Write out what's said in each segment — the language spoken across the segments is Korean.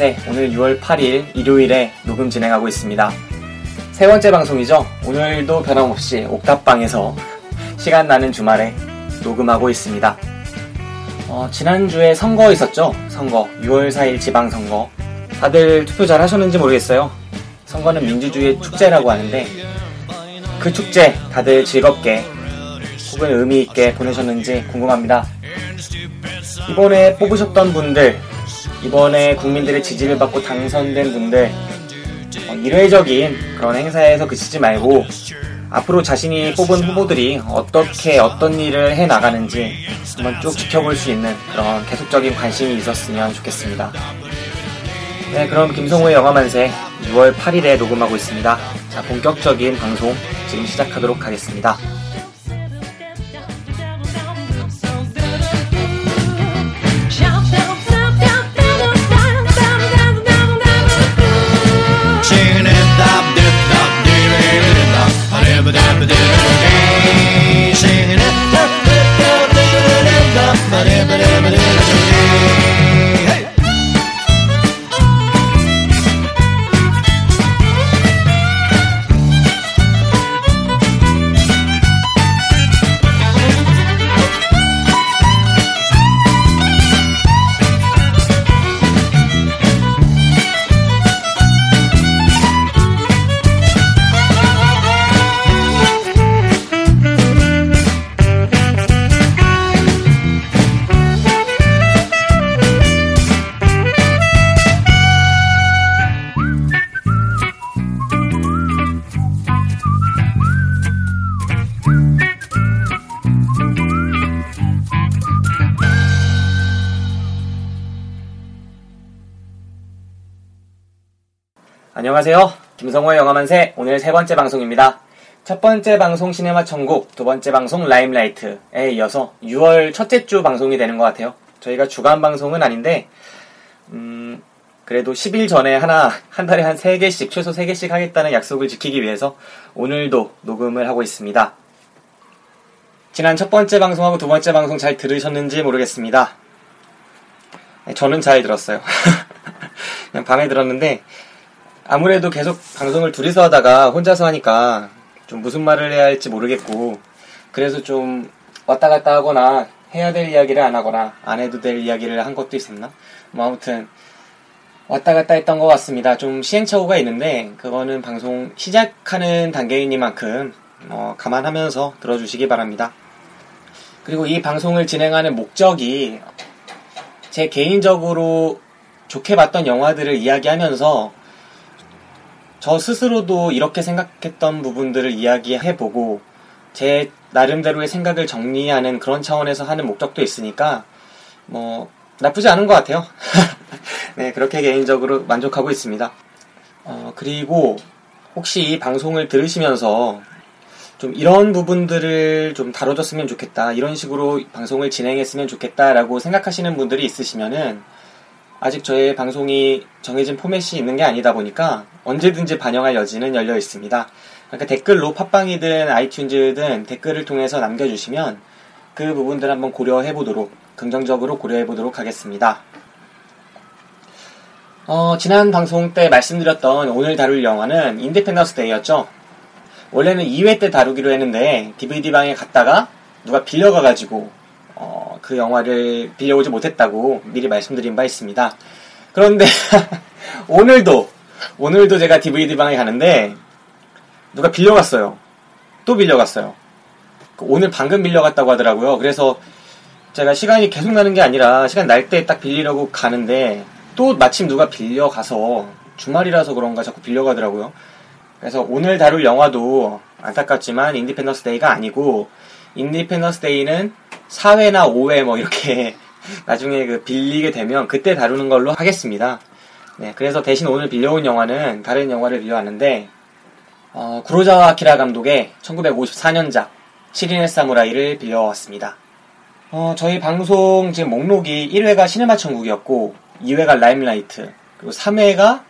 영화만세 오늘 6월 8일 일요일에 녹음 진행하고 있습니다. 세 번째 방송이죠. 오늘도 변함없이 옥탑방에서 시간 나는 주말에 녹음하고 있습니다. 어, 지난주에 선거 있었죠? 선거. 6월 4일 지방선거. 다들 투표 잘 하셨는지 모르겠어요. 선거는 민주주의의 축제라고 하는데 그 축제 다들 즐겁게 혹은 의미 있게 보내셨는지 궁금합니다. 이번에 뽑으셨던 분들, 이번에 국민들의 지지를 받고 당선된 분들, 어, 일회적인 그런 행사에서 그치지 말고 앞으로 자신이 뽑은 후보들이 어떻게 어떤 일을 해 나가는지 한번 쭉 지켜볼 수 있는 그런 계속적인 관심이 있었으면 좋겠습니다. 네, 그럼 김성우의 영화만세 6월 8일에 녹음하고 있습니다. 자, 본격적인 방송 지금 시작하도록 하겠습니다. 김성호의 영화만세 오늘 세 번째 방송입니다. 첫 번째 방송 시네마 천국, 두 번째 방송 라임라이트에 이어서 6월 첫째 주 방송이 되는 것 같아요. 저희가 주간 방송은 아닌데, 음, 그래도 10일 전에 하나, 한 달에 한 3개씩, 최소 3개씩 하겠다는 약속을 지키기 위해서 오늘도 녹음을 하고 있습니다. 지난 첫 번째 방송하고 두 번째 방송 잘 들으셨는지 모르겠습니다. 네, 저는 잘 들었어요. 그냥 밤에 들었는데, 아무래도 계속 방송을 둘이서 하다가 혼자서 하니까 좀 무슨 말을 해야 할지 모르겠고 그래서 좀 왔다 갔다 하거나 해야 될 이야기를 안 하거나 안 해도 될 이야기를 한 것도 있었나? 뭐 아무튼 왔다 갔다 했던 것 같습니다. 좀 시행착오가 있는데 그거는 방송 시작하는 단계이니만큼 어, 감안하면서 들어주시기 바랍니다. 그리고 이 방송을 진행하는 목적이 제 개인적으로 좋게 봤던 영화들을 이야기하면서 저 스스로도 이렇게 생각했던 부분들을 이야기해보고 제 나름대로의 생각을 정리하는 그런 차원에서 하는 목적도 있으니까 뭐 나쁘지 않은 것 같아요. 네 그렇게 개인적으로 만족하고 있습니다. 어, 그리고 혹시 이 방송을 들으시면서 좀 이런 부분들을 좀 다뤄줬으면 좋겠다. 이런 식으로 방송을 진행했으면 좋겠다라고 생각하시는 분들이 있으시면은 아직 저의 방송이 정해진 포맷이 있는 게 아니다 보니까 언제든지 반영할 여지는 열려 있습니다. 그러니까 댓글로 팟빵이든 아이튠즈든 댓글을 통해서 남겨주시면 그 부분들 한번 고려해 보도록 긍정적으로 고려해 보도록 하겠습니다. 어, 지난 방송 때 말씀드렸던 오늘 다룰 영화는 인디펜던스 데이였죠. 원래는 2회 때 다루기로 했는데 DVD방에 갔다가 누가 빌려가가지고 어, 그 영화를 빌려오지 못했다고 미리 말씀드린 바 있습니다. 그런데 오늘도 오늘도 제가 DVD방에 가는데 누가 빌려갔어요. 또 빌려갔어요. 그 오늘 방금 빌려갔다고 하더라고요. 그래서 제가 시간이 계속 나는 게 아니라 시간 날 때 딱 빌리려고 가는데 또 마침 누가 빌려가서 주말이라서 그런가 자꾸 빌려가더라고요. 그래서 오늘 다룰 영화도 안타깝지만 인디펜던스 데이가 아니고 인디펜던스 데이는 4회나 5회 뭐 이렇게 나중에 그 빌리게 되면 그때 다루는 걸로 하겠습니다. 네, 그래서 대신 오늘 빌려온 영화는 다른 영화를 빌려왔는데 어, 구로자와 아키라 감독의 1954년작 7인의 사무라이를 빌려왔습니다. 어, 저희 방송 지금 목록이 1회가 시네마 천국이었고 2회가 라임라이트 그리고 3회가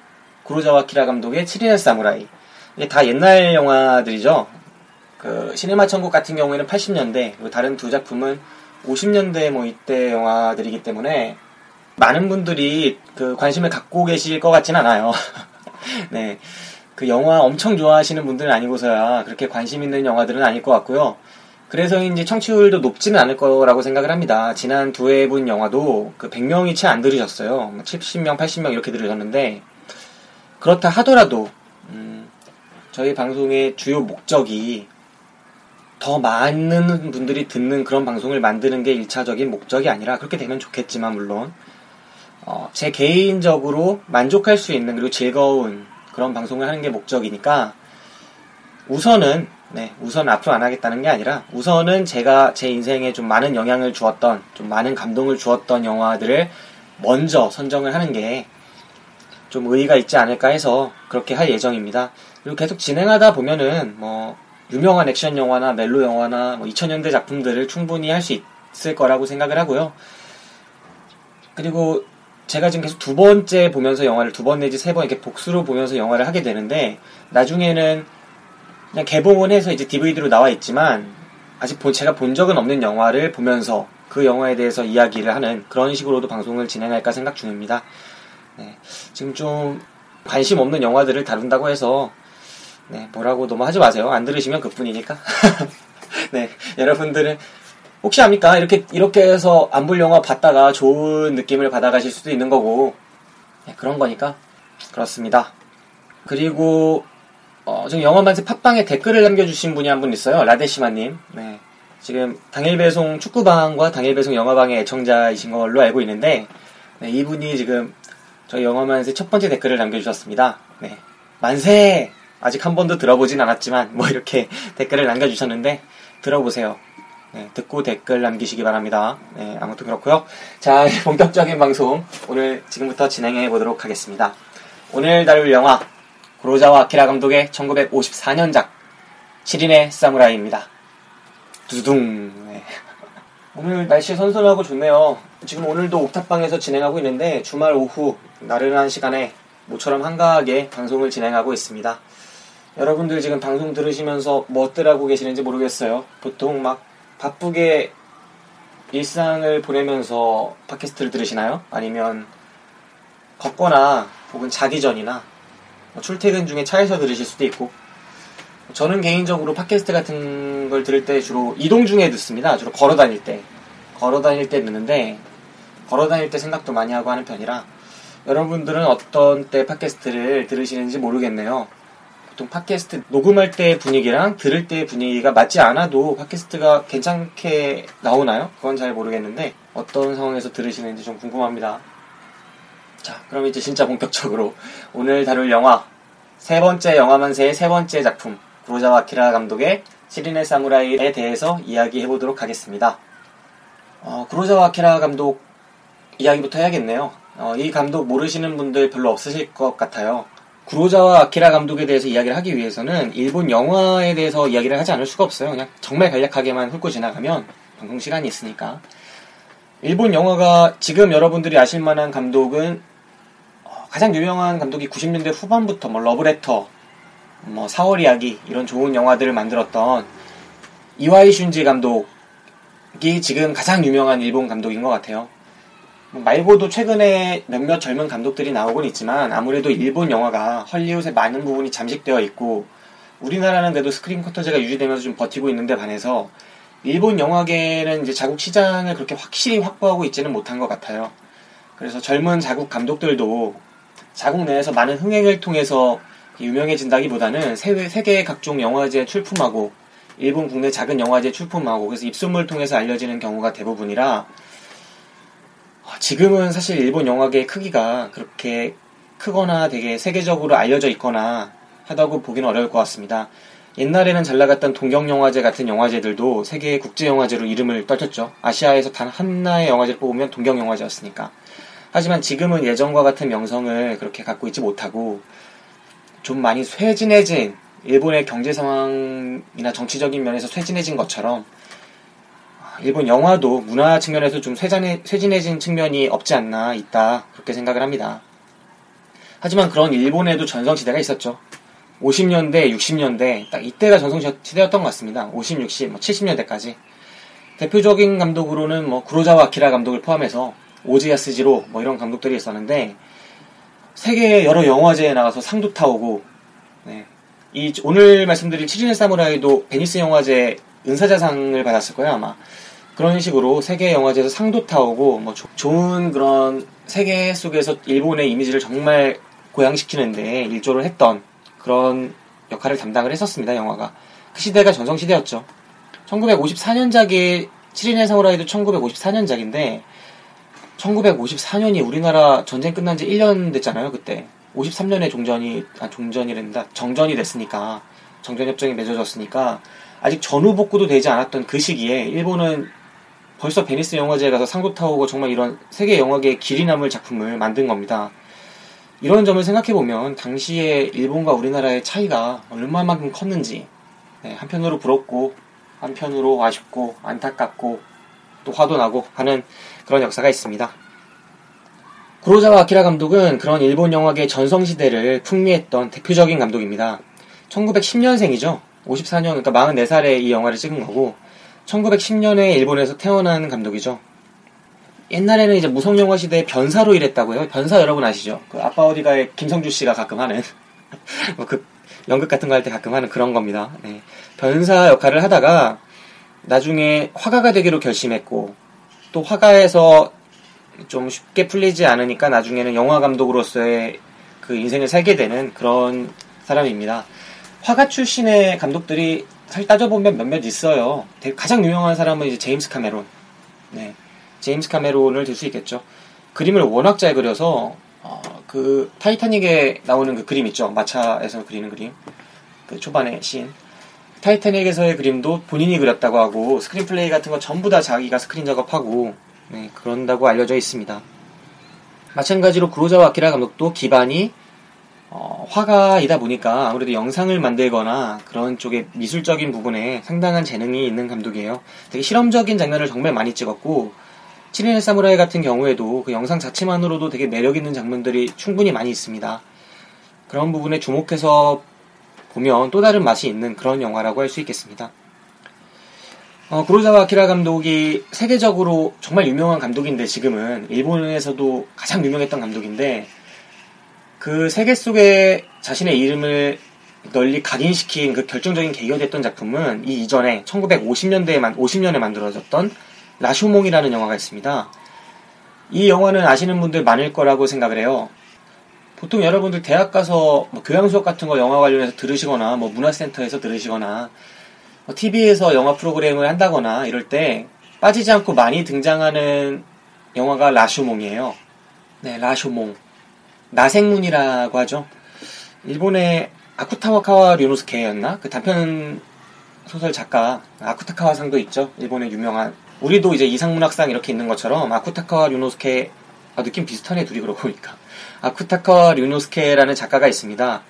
구로자와 아키라 감독의 7인의 사무라이 이게 다 옛날 영화들이죠. 그 시네마 천국 같은 경우에는 80년대 그리고 다른 두 작품은 50년대 뭐 이때 영화들이기 때문에 많은 분들이 그 관심을 갖고 계실 것 같진 않아요. 네. 그 영화 엄청 좋아하시는 분들은 아니고서야 그렇게 관심 있는 영화들은 아닐 것 같고요. 그래서인지 청취율도 높지는 않을 거라고 생각을 합니다. 지난 두회본 영화도 그 100명이 채 안 들으셨어요. 70명, 80명 이렇게 들으셨는데 그렇다 하더라도 음, 저희 방송의 주요 목적이 더 많은 분들이 듣는 그런 방송을 만드는 게 1차적인 목적이 아니라 그렇게 되면 좋겠지만 물론 어, 제 개인적으로 만족할 수 있는 그리고 즐거운 그런 방송을 하는 게 목적이니까 우선은 네, 우선 앞으로 안 하겠다는 게 아니라 우선은 제가 제 인생에 좀 많은 영향을 주었던 좀 많은 감동을 주었던 영화들을 먼저 선정을 하는 게 좀 의의가 있지 않을까 해서 그렇게 할 예정입니다. 그리고 계속 진행하다 보면은 뭐 유명한 액션 영화나 멜로 영화나 뭐 2000년대 작품들을 충분히 할 수 있을 거라고 생각을 하고요. 그리고 제가 지금 계속 두 번째 보면서 영화를 두 번 내지 세 번 이렇게 복수로 보면서 영화를 하게 되는데 나중에는 그냥 개봉은 해서 이제 DVD로 나와 있지만 아직 보- 제가 본 적은 없는 영화를 보면서 그 영화에 대해서 이야기를 하는 그런 식으로도 방송을 진행할까 생각 중입니다. 네, 지금 좀 관심 없는 영화들을 다룬다고 해서 네, 뭐라고 너무 하지 마세요. 안 들으시면 그뿐이니까. 네, 여러분들은 혹시 압니까? 이렇게 이렇게 해서 안 볼 영화 봤다가 좋은 느낌을 받아가실 수도 있는 거고 네, 그런 거니까 그렇습니다. 그리고 어, 지금 영화만세 팟빵에 댓글을 남겨주신 분이 한 분 있어요. 라데시마님. 네. 지금 당일 배송 축구방과 당일 배송 영화방의 애청자이신 걸로 알고 있는데, 네, 이분이 지금 저희 영화만세 첫 번째 댓글을 남겨주셨습니다. 네. 만세! 아직 한 번도 들어보진 않았지만, 뭐 이렇게 댓글을 남겨주셨는데, 들어보세요. 네, 듣고 댓글 남기시기 바랍니다. 네, 아무튼 그렇고요. 자, 본격적인 방송 오늘 지금부터 진행해 보도록 하겠습니다. 오늘 다룰 영화 구로자와 아키라 감독의 1954년작 7인의 사무라이입니다. 두둥. 네. 오늘 날씨 선선하고 좋네요. 지금 오늘도 옥탑방에서 진행하고 있는데 주말 오후 나른한 시간에 모처럼 한가하게 방송을 진행하고 있습니다. 여러분들 지금 방송 들으시면서 뭐들 하고 계시는지 모르겠어요. 보통 막 바쁘게 일상을 보내면서 팟캐스트를 들으시나요? 아니면 걷거나 혹은 자기 전이나 뭐 출퇴근 중에 차에서 들으실 수도 있고 저는 개인적으로 팟캐스트 같은 걸 들을 때 주로 이동 중에 듣습니다. 주로 걸어 다닐 때 걸어 다닐 때 듣는데 걸어 다닐 때 생각도 많이 하고 하는 편이라 여러분들은 어떤 때 팟캐스트를 들으시는지 모르겠네요. 보통 팟캐스트 녹음할 때 분위기랑 들을 때 분위기가 맞지 않아도 팟캐스트가 괜찮게 나오나요? 그건 잘 모르겠는데 어떤 상황에서 들으시는지 좀 궁금합니다. 자, 그럼 이제 진짜 본격적으로 오늘 다룰 영화 세 번째 영화만세의 세 번째 작품 구로자와 아키라 감독의 7인의 사무라이에 대해서 이야기해 보도록 하겠습니다. 어, 구로자와 아키라 감독 이야기부터 해야겠네요. 어, 이 감독 모르시는 분들 별로 없으실 것 같아요. 구로자와 아키라 감독에 대해서 이야기를 하기 위해서는 일본 영화에 대해서 이야기를 하지 않을 수가 없어요. 그냥 정말 간략하게만 훑고 지나가면 방송 시간이 있으니까. 일본 영화가 지금 여러분들이 아실 만한 감독은 어, 가장 유명한 감독이 90년대 후반부터 뭐 러브레터, 뭐 4월 이야기 이런 좋은 영화들을 만들었던 이와이 슌지 감독이 지금 가장 유명한 일본 감독인 것 같아요. 뭐 말고도 최근에 몇몇 젊은 감독들이 나오곤 있지만 아무래도 일본 영화가 헐리우드의 많은 부분이 잠식되어 있고 우리나라는 그래도 스크린 쿼터제가 유지되면서 좀 버티고 있는데 반해서 일본 영화계는 이제 자국 시장을 그렇게 확실히 확보하고 있지는 못한 것 같아요. 그래서 젊은 자국 감독들도 자국 내에서 많은 흥행을 통해서 유명해진다기보다는 세계, 세계 각종 영화제에 출품하고 일본 국내 작은 영화제에 출품하고 그래서 입소문을 통해서 알려지는 경우가 대부분이라 어, 지금은 사실 일본 영화계의 크기가 그렇게 크거나 되게 세계적으로 알려져 있거나 하다고 보기는 어려울 것 같습니다. 옛날에는 잘 나갔던 동경영화제 같은 영화제들도 세계 국제영화제로 이름을 떨쳤죠. 아시아에서 단 하나의 영화제를 뽑으면 동경영화제였으니까. 하지만 지금은 예전과 같은 명성을 그렇게 갖고 있지 못하고 좀 많이 쇠진해진 일본의 경제 상황이나 정치적인 면에서 쇠진해진 것처럼 일본 영화도 문화 측면에서 좀 쇠진해, 쇠진해진 측면이 없지 않나 있다 그렇게 생각을 합니다. 하지만 그런 일본에도 전성시대가 있었죠. 50년대, 60년대 딱 이때가 전성시대였던 것 같습니다. 50, 60, 뭐 70년대까지 대표적인 감독으로는 뭐 구로자와 아키라 감독을 포함해서 오즈 야스지로 뭐 이런 감독들이 있었는데 세계 여러 영화제에 나가서 상도 타오고 네. 이 오늘 말씀드릴 7인의 사무라이도 베니스 영화제 은사자상을 받았을 거예요 아마 그런 식으로 세계 영화제에서 상도 타오고 뭐 조- 좋은 그런 세계 속에서 일본의 이미지를 정말 고양시키는데 일조를 했던 그런 역할을 담당을 했었습니다 영화가 그 시대가 전성 시대였죠 1954년작의 7인의 사무라이도 1954년작인데 1954년이 우리나라 전쟁 끝난 지 1년 됐잖아요, 그때. 53년에 종전이, 아, 종전이란다. 정전이 됐으니까. 정전협정이 맺어졌으니까. 아직 전후 복구도 되지 않았던 그 시기에 일본은 벌써 베니스 영화제에 가서 상도 타오고 정말 이런 세계 영화계에 길이 남을 작품을 만든 겁니다. 이런 점을 생각해보면 당시에 일본과 우리나라의 차이가 얼마만큼 컸는지 네, 한편으로 부럽고 한편으로 아쉽고 안타깝고 또 화도 나고 하는 그런 역사가 있습니다. 구로자와 아키라 감독은 그런 일본 영화계 전성시대를 풍미했던 대표적인 감독입니다. 1910년생이죠. 54년, 그러니까 44살에 이 영화를 찍은 거고, 1910년에 일본에서 태어난 감독이죠. 옛날에는 이제 무성 영화 시대에 변사로 일했다고 해요. 변사 여러분 아시죠? 그 아빠 어디가의 김성주 씨가 가끔 하는, 뭐 그 연극 같은 거 할 때 가끔 하는 그런 겁니다. 네. 변사 역할을 하다가 나중에 화가가 되기로 결심했고, 또 화가에서 좀 쉽게 풀리지 않으니까 나중에는 영화 감독으로서의 그 인생을 살게 되는 그런 사람입니다. 화가 출신의 감독들이 사실 따져보면 몇몇 있어요. 가장 유명한 사람은 이제 제임스 카메론. 네. 제임스 카메론을 들 수 있겠죠. 그림을 워낙 잘 그려서, 어, 그, 타이타닉에 나오는 그 그림 있죠. 마차에서 그리는 그림. 그 초반에 씬. 타이타닉에서의 그림도 본인이 그렸다고 하고, screenplay 같은 거 전부 다 자기가 스크린 작업하고, 네, 그런다고 알려져 있습니다. 마찬가지로 구로자와 아키라 감독도 기반이 어, 화가이다 보니까 아무래도 영상을 만들거나 그런 쪽에 미술적인 부분에 상당한 재능이 있는 감독이에요. 되게 실험적인 장면을 정말 많이 찍었고 7인의 사무라이 같은 경우에도 그 영상 자체만으로도 되게 매력 있는 장면들이 충분히 많이 있습니다. 그런 부분에 주목해서 보면 또 다른 맛이 있는 그런 영화라고 할 수 있겠습니다. 어, 구로자와 아키라 감독이 세계적으로 정말 유명한 감독인데 지금은 일본에서도 가장 유명했던 감독인데 그 세계 속에 자신의 이름을 널리 각인시킨 그 결정적인 계기가 됐던 작품은 이 이전에 1950년대에 만 50년에 만들어졌던 라쇼몽이라는 영화가 있습니다. 이 영화는 아시는 분들 많을 거라고 생각을 해요. 보통 여러분들 대학 가서 뭐 교양 수업 같은 거 영화 관련해서 들으시거나 뭐 문화센터에서 들으시거나 TV에서 영화 프로그램을 한다거나 이럴 때 빠지지 않고 많이 등장하는 영화가 라쇼몽이에요. 네, 라쇼몽. 나생문이라고 하죠. 일본의 아쿠타와카와 류노스케였나? 그 단편 소설 작가 아쿠타카와상도 있죠. 일본의 유명한 우리도 이제 이상문학상 이렇게 있는 것처럼 아쿠타카와 류노스케 아, 느낌 비슷하네, 둘이 그러고 보니까. 아쿠타카 류노스케라는 작가가 있습니다.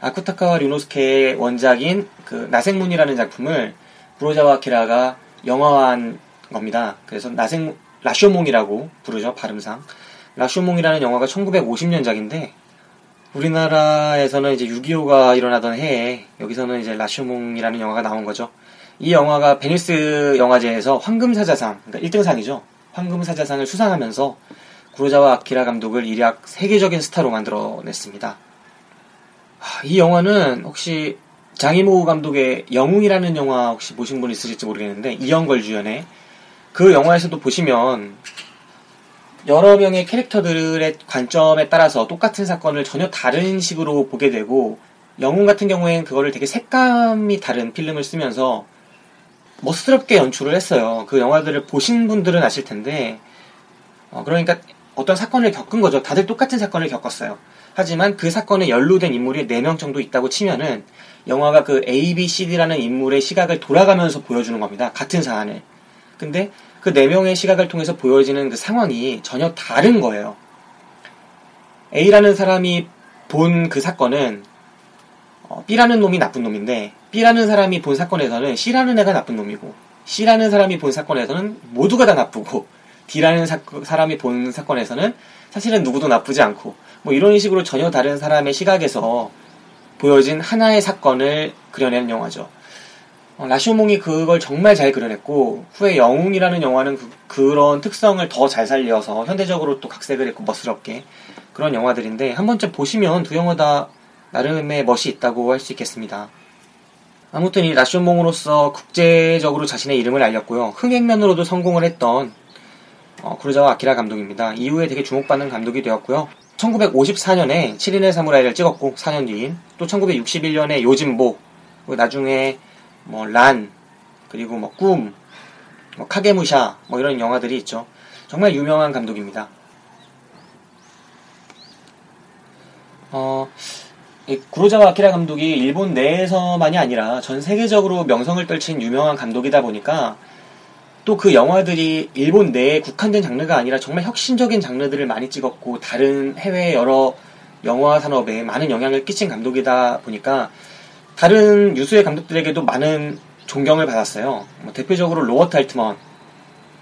아쿠타카 류노스케의 원작인 그 나생문이라는 작품을 구로자와 아키라가 영화화한 겁니다. 그래서 나생 라쇼몽이라고 부르죠 발음상. 라쇼몽이라는 영화가 1950년작인데 우리나라에서는 이제 6.25가 일어나던 해에 여기서는 이제 라쇼몽이라는 영화가 나온 거죠. 이 영화가 베니스 영화제에서 황금사자상, 그러니까 1등상이죠. 황금사자상을 수상하면서 구로자와 아키라 감독을 일약 세계적인 스타로 만들어냈습니다. 아, 이 영화는 혹시 장이모 감독의 영웅이라는 영화 혹시 보신 분 있으실지 모르겠는데 이연걸 주연의 그 영화에서도 보시면 여러 명의 캐릭터들의 관점에 따라서 똑같은 사건을 전혀 다른 식으로 보게 되고 영웅 같은 경우에는 그거를 되게 색감이 다른 필름을 쓰면서 멋스럽게 연출을 했어요. 그 영화들을 보신 분들은 아실 텐데 어, 그러니까 어떤 사건을 겪은 거죠. 다들 똑같은 사건을 겪었어요. 하지만 그 사건에 연루된 인물이 4명 정도 있다고 치면은 영화가 그 A, B, C, D라는 인물의 시각을 돌아가면서 보여주는 겁니다. 같은 사안을. 근데 그 4명의 시각을 통해서 보여지는 그 상황이 전혀 다른 거예요. A라는 사람이 본 그 사건은 어, B라는 놈이 나쁜 놈인데 B라는 사람이 본 사건에서는 C라는 애가 나쁜 놈이고 C라는 사람이 본 사건에서는 모두가 다 나쁘고 D라는 사, 사람이 본 사건에서는 사실은 누구도 나쁘지 않고 뭐 이런 식으로 전혀 다른 사람의 시각에서 보여진 하나의 사건을 그려낸 영화죠. 어, 라쇼몽이 그걸 정말 잘 그려냈고 후에 영웅이라는 영화는 그, 런 특성을 더 잘 살려서 현대적으로 또 각색을 했고 멋스럽게 그런 영화들인데 한 번쯤 보시면 두 영화 다 나름의 멋이 있다고 할 수 있겠습니다. 아무튼 이 라쇼몽으로서 국제적으로 자신의 이름을 알렸고요. 흥행면으로도 성공을 했던 어, 구르자와 아키라 감독입니다. 이후에 되게 주목받는 감독이 되었고요. 1954년에 7인의 사무라이를 찍었고 4년 뒤인 또 1961년에 요진보 나중에 뭐 란 그리고 뭐 꿈, 뭐 카게무샤 뭐 이런 영화들이 있죠. 정말 유명한 감독입니다. 어, 이 구로자와 아키라 감독이 일본 내에서만이 아니라 전 세계적으로 명성을 떨친 유명한 감독이다 보니까 또 그 영화들이 일본 내에 국한된 장르가 아니라 정말 혁신적인 장르들을 많이 찍었고 다른 해외 여러 영화 산업에 많은 영향을 끼친 감독이다 보니까 다른 유수의 감독들에게도 많은 존경을 받았어요. 뭐 대표적으로 로버트 알트먼,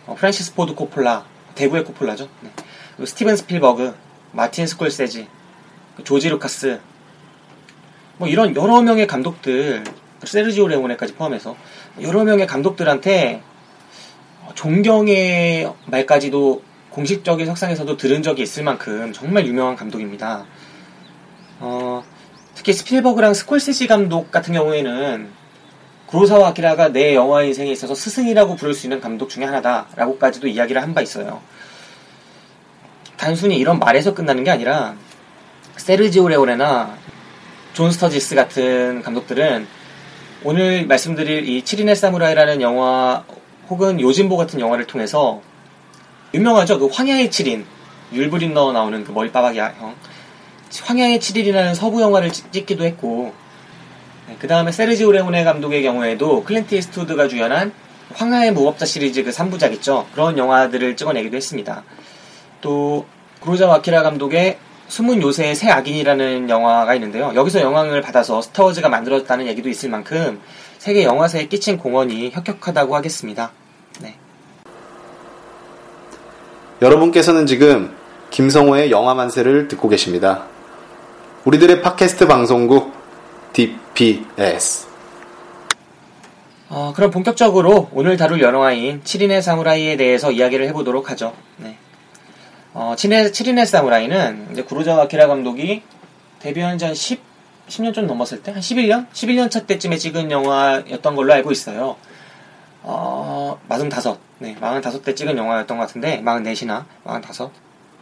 어, 프란시스 포드 코폴라, 대부의 코폴라죠. 네. 스티븐 스필버그, 마틴 스콜세지, 조지 루카스, 뭐 이런 여러 명의 감독들, 세르지오 레오네까지 포함해서 여러 명의 감독들한테 존경의 말까지도 공식적인 석상에서도 들은 적이 있을 만큼 정말 유명한 감독입니다. 어, 특히 스필버그랑 스콜세지 감독 같은 경우에는 구로사와 아키라가 내 영화 인생에 있어서 스승이라고 부를 수 있는 감독 중에 하나다라고까지도 이야기를 한 바 있어요. 단순히 이런 말에서 끝나는 게 아니라 세르지오 레오네나 존 스터지스 같은 감독들은 오늘 말씀드릴 이 7인의 사무라이라는 영화 혹은 요짐보 같은 영화를 통해서 유명하죠. 그 황야의 7인 율브린너 나오는 그 머리 빠박이 형 황야의 7인이라는 서부 영화를 찍기도 했고 그 다음에 세르지오 레오네 감독의 경우에도 클린트 이스트우드가 주연한 황야의 무법자 시리즈 그 3부작 있죠. 그런 영화들을 찍어내기도 했습니다. 또 구로자와 아키라 감독의 숨은 요새의 세 악인이라는 영화가 있는데요. 여기서 영향을 받아서 스타워즈가 만들었다는 얘기도 있을 만큼 세계 영화사에 끼친 공헌이 혁혁하다고 하겠습니다. 네. 여러분께서는 지금 김성호의 영화 만세를 듣고 계십니다. 우리들의 팟캐스트 방송국 DPS. 어, 그럼 본격적으로 오늘 다룰 영화인 7인의 사무라이에 대해서 이야기를 해보도록 하죠. 네. 어, 7인의, 7인의 사무라이는 이제 구로자와 키라 감독이 데뷔한 지 한 10, 10년 좀 넘었을 때? 한 11년? 11년 차 때쯤에 찍은 영화였던 걸로 알고 있어요. 어, 45. 네, 45때 찍은 영화였던 것 같은데, 44이나 45.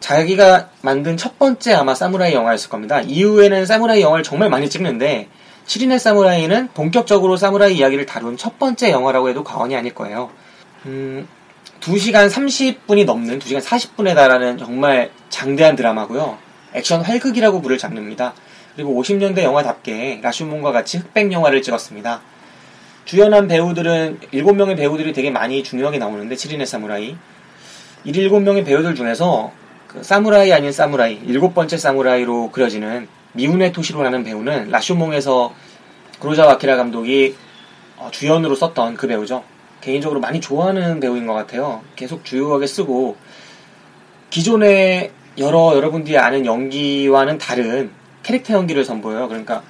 자기가 만든 첫 번째 아마 사무라이 영화였을 겁니다. 이후에는 사무라이 영화를 정말 많이 찍는데, 7인의 사무라이는 본격적으로 사무라이 이야기를 다룬 첫 번째 영화라고 해도 과언이 아닐 거예요. 음, 2시간 30분이 넘는 2시간 40분에 달하는 정말 장대한 드라마고요. 액션 활극이라고 부를 장르입니다. 그리고 50년대 영화답게 라슈몬과 같이 흑백 영화를 찍었습니다. 주연한 배우들은 7명의 배우들이 되게 많이 중요하게 나오는데 7인의 사무라이 이 7명의 배우들 중에서 그 사무라이 아닌 사무라이, 일곱 번째 사무라이로 그려지는 미우네 토시로라는 배우는 라쇼몽에서 구로자와 아키라 감독이 어, 주연으로 썼던 그 배우죠. 개인적으로 많이 좋아하는 배우인 것 같아요. 계속 주요하게 쓰고 기존의 여러 여러분들이 아는 연기와는 다른 캐릭터 연기를 선보여요. 그러니까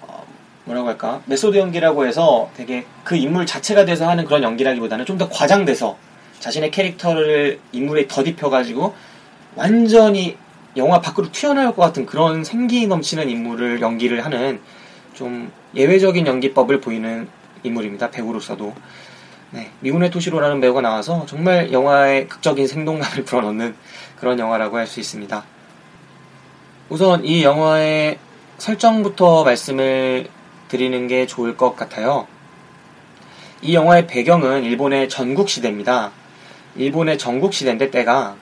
어, 뭐라고 할까 메소드 연기라고 해서 되게 그 인물 자체가 돼서 하는 그런 연기라기보다는 좀 더 과장돼서 자신의 캐릭터를 인물에 덧입혀가지고 완전히 영화 밖으로 튀어나올 것 같은 그런 생기 넘치는 인물을 연기를 하는 좀 예외적인 연기법을 보이는 인물입니다. 배우로서도. 네, 미군의 토시로라는 배우가 나와서 정말 영화의 극적인 생동감을 불어넣는 그런 영화라고 할 수 있습니다. 우선 이 영화의 설정부터 말씀을 드리는 게 좋을 것 같아요. 이 영화의 배경은 일본의 전국시대입니다. 일본의 전국시대인데 때가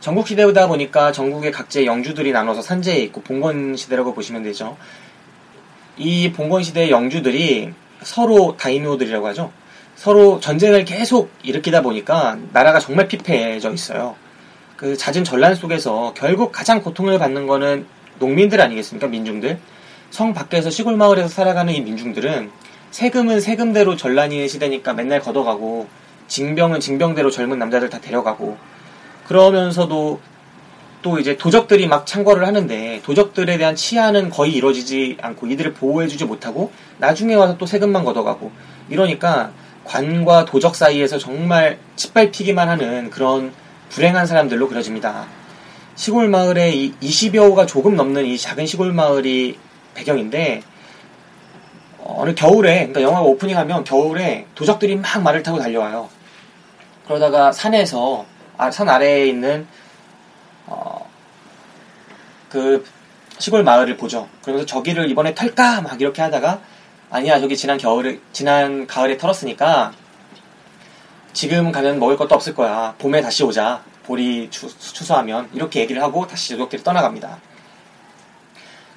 전국 시대다 보니까 전국의 각지의 영주들이 나눠서 산재에 있고 봉건 시대라고 보시면 되죠. 이 봉건 시대의 영주들이 서로 다이묘들이라고 하죠. 서로 전쟁을 계속 일으키다 보니까 나라가 정말 피폐해져 있어요. 그 잦은 전란 속에서 결국 가장 고통을 받는 거는 농민들 아니겠습니까? 민중들. 성 밖에서 시골 마을에서 살아가는 이 민중들은 세금은 세금대로 전란이 시대니까 맨날 걷어가고 징병은 징병대로 젊은 남자들 다 데려가고 그러면서도 또 이제 도적들이 막 창궐을 하는데 도적들에 대한 치안은 거의 이루어지지 않고 이들을 보호해주지 못하고 나중에 와서 또 세금만 걷어가고 이러니까 관과 도적 사이에서 정말 짓밟히기만 하는 그런 불행한 사람들로 그려집니다. 시골 마을에 이 20여 호가 조금 넘는 이 작은 시골 마을이 배경인데 어느 겨울에 그러니까 영화가 오프닝하면 겨울에 도적들이 막 말을 타고 달려와요. 그러다가 산에서 아, 산 아래에 있는 어, 그 시골 마을을 보죠. 그러면서 저기를 이번에 털까 막 이렇게 하다가 아니야 저기 지난 겨울에 지난 가을에 털었으니까 지금 가면 먹을 것도 없을 거야. 봄에 다시 오자. 볼이 추, 추수하면 이렇게 얘기를 하고 다시 도적들이 떠나갑니다.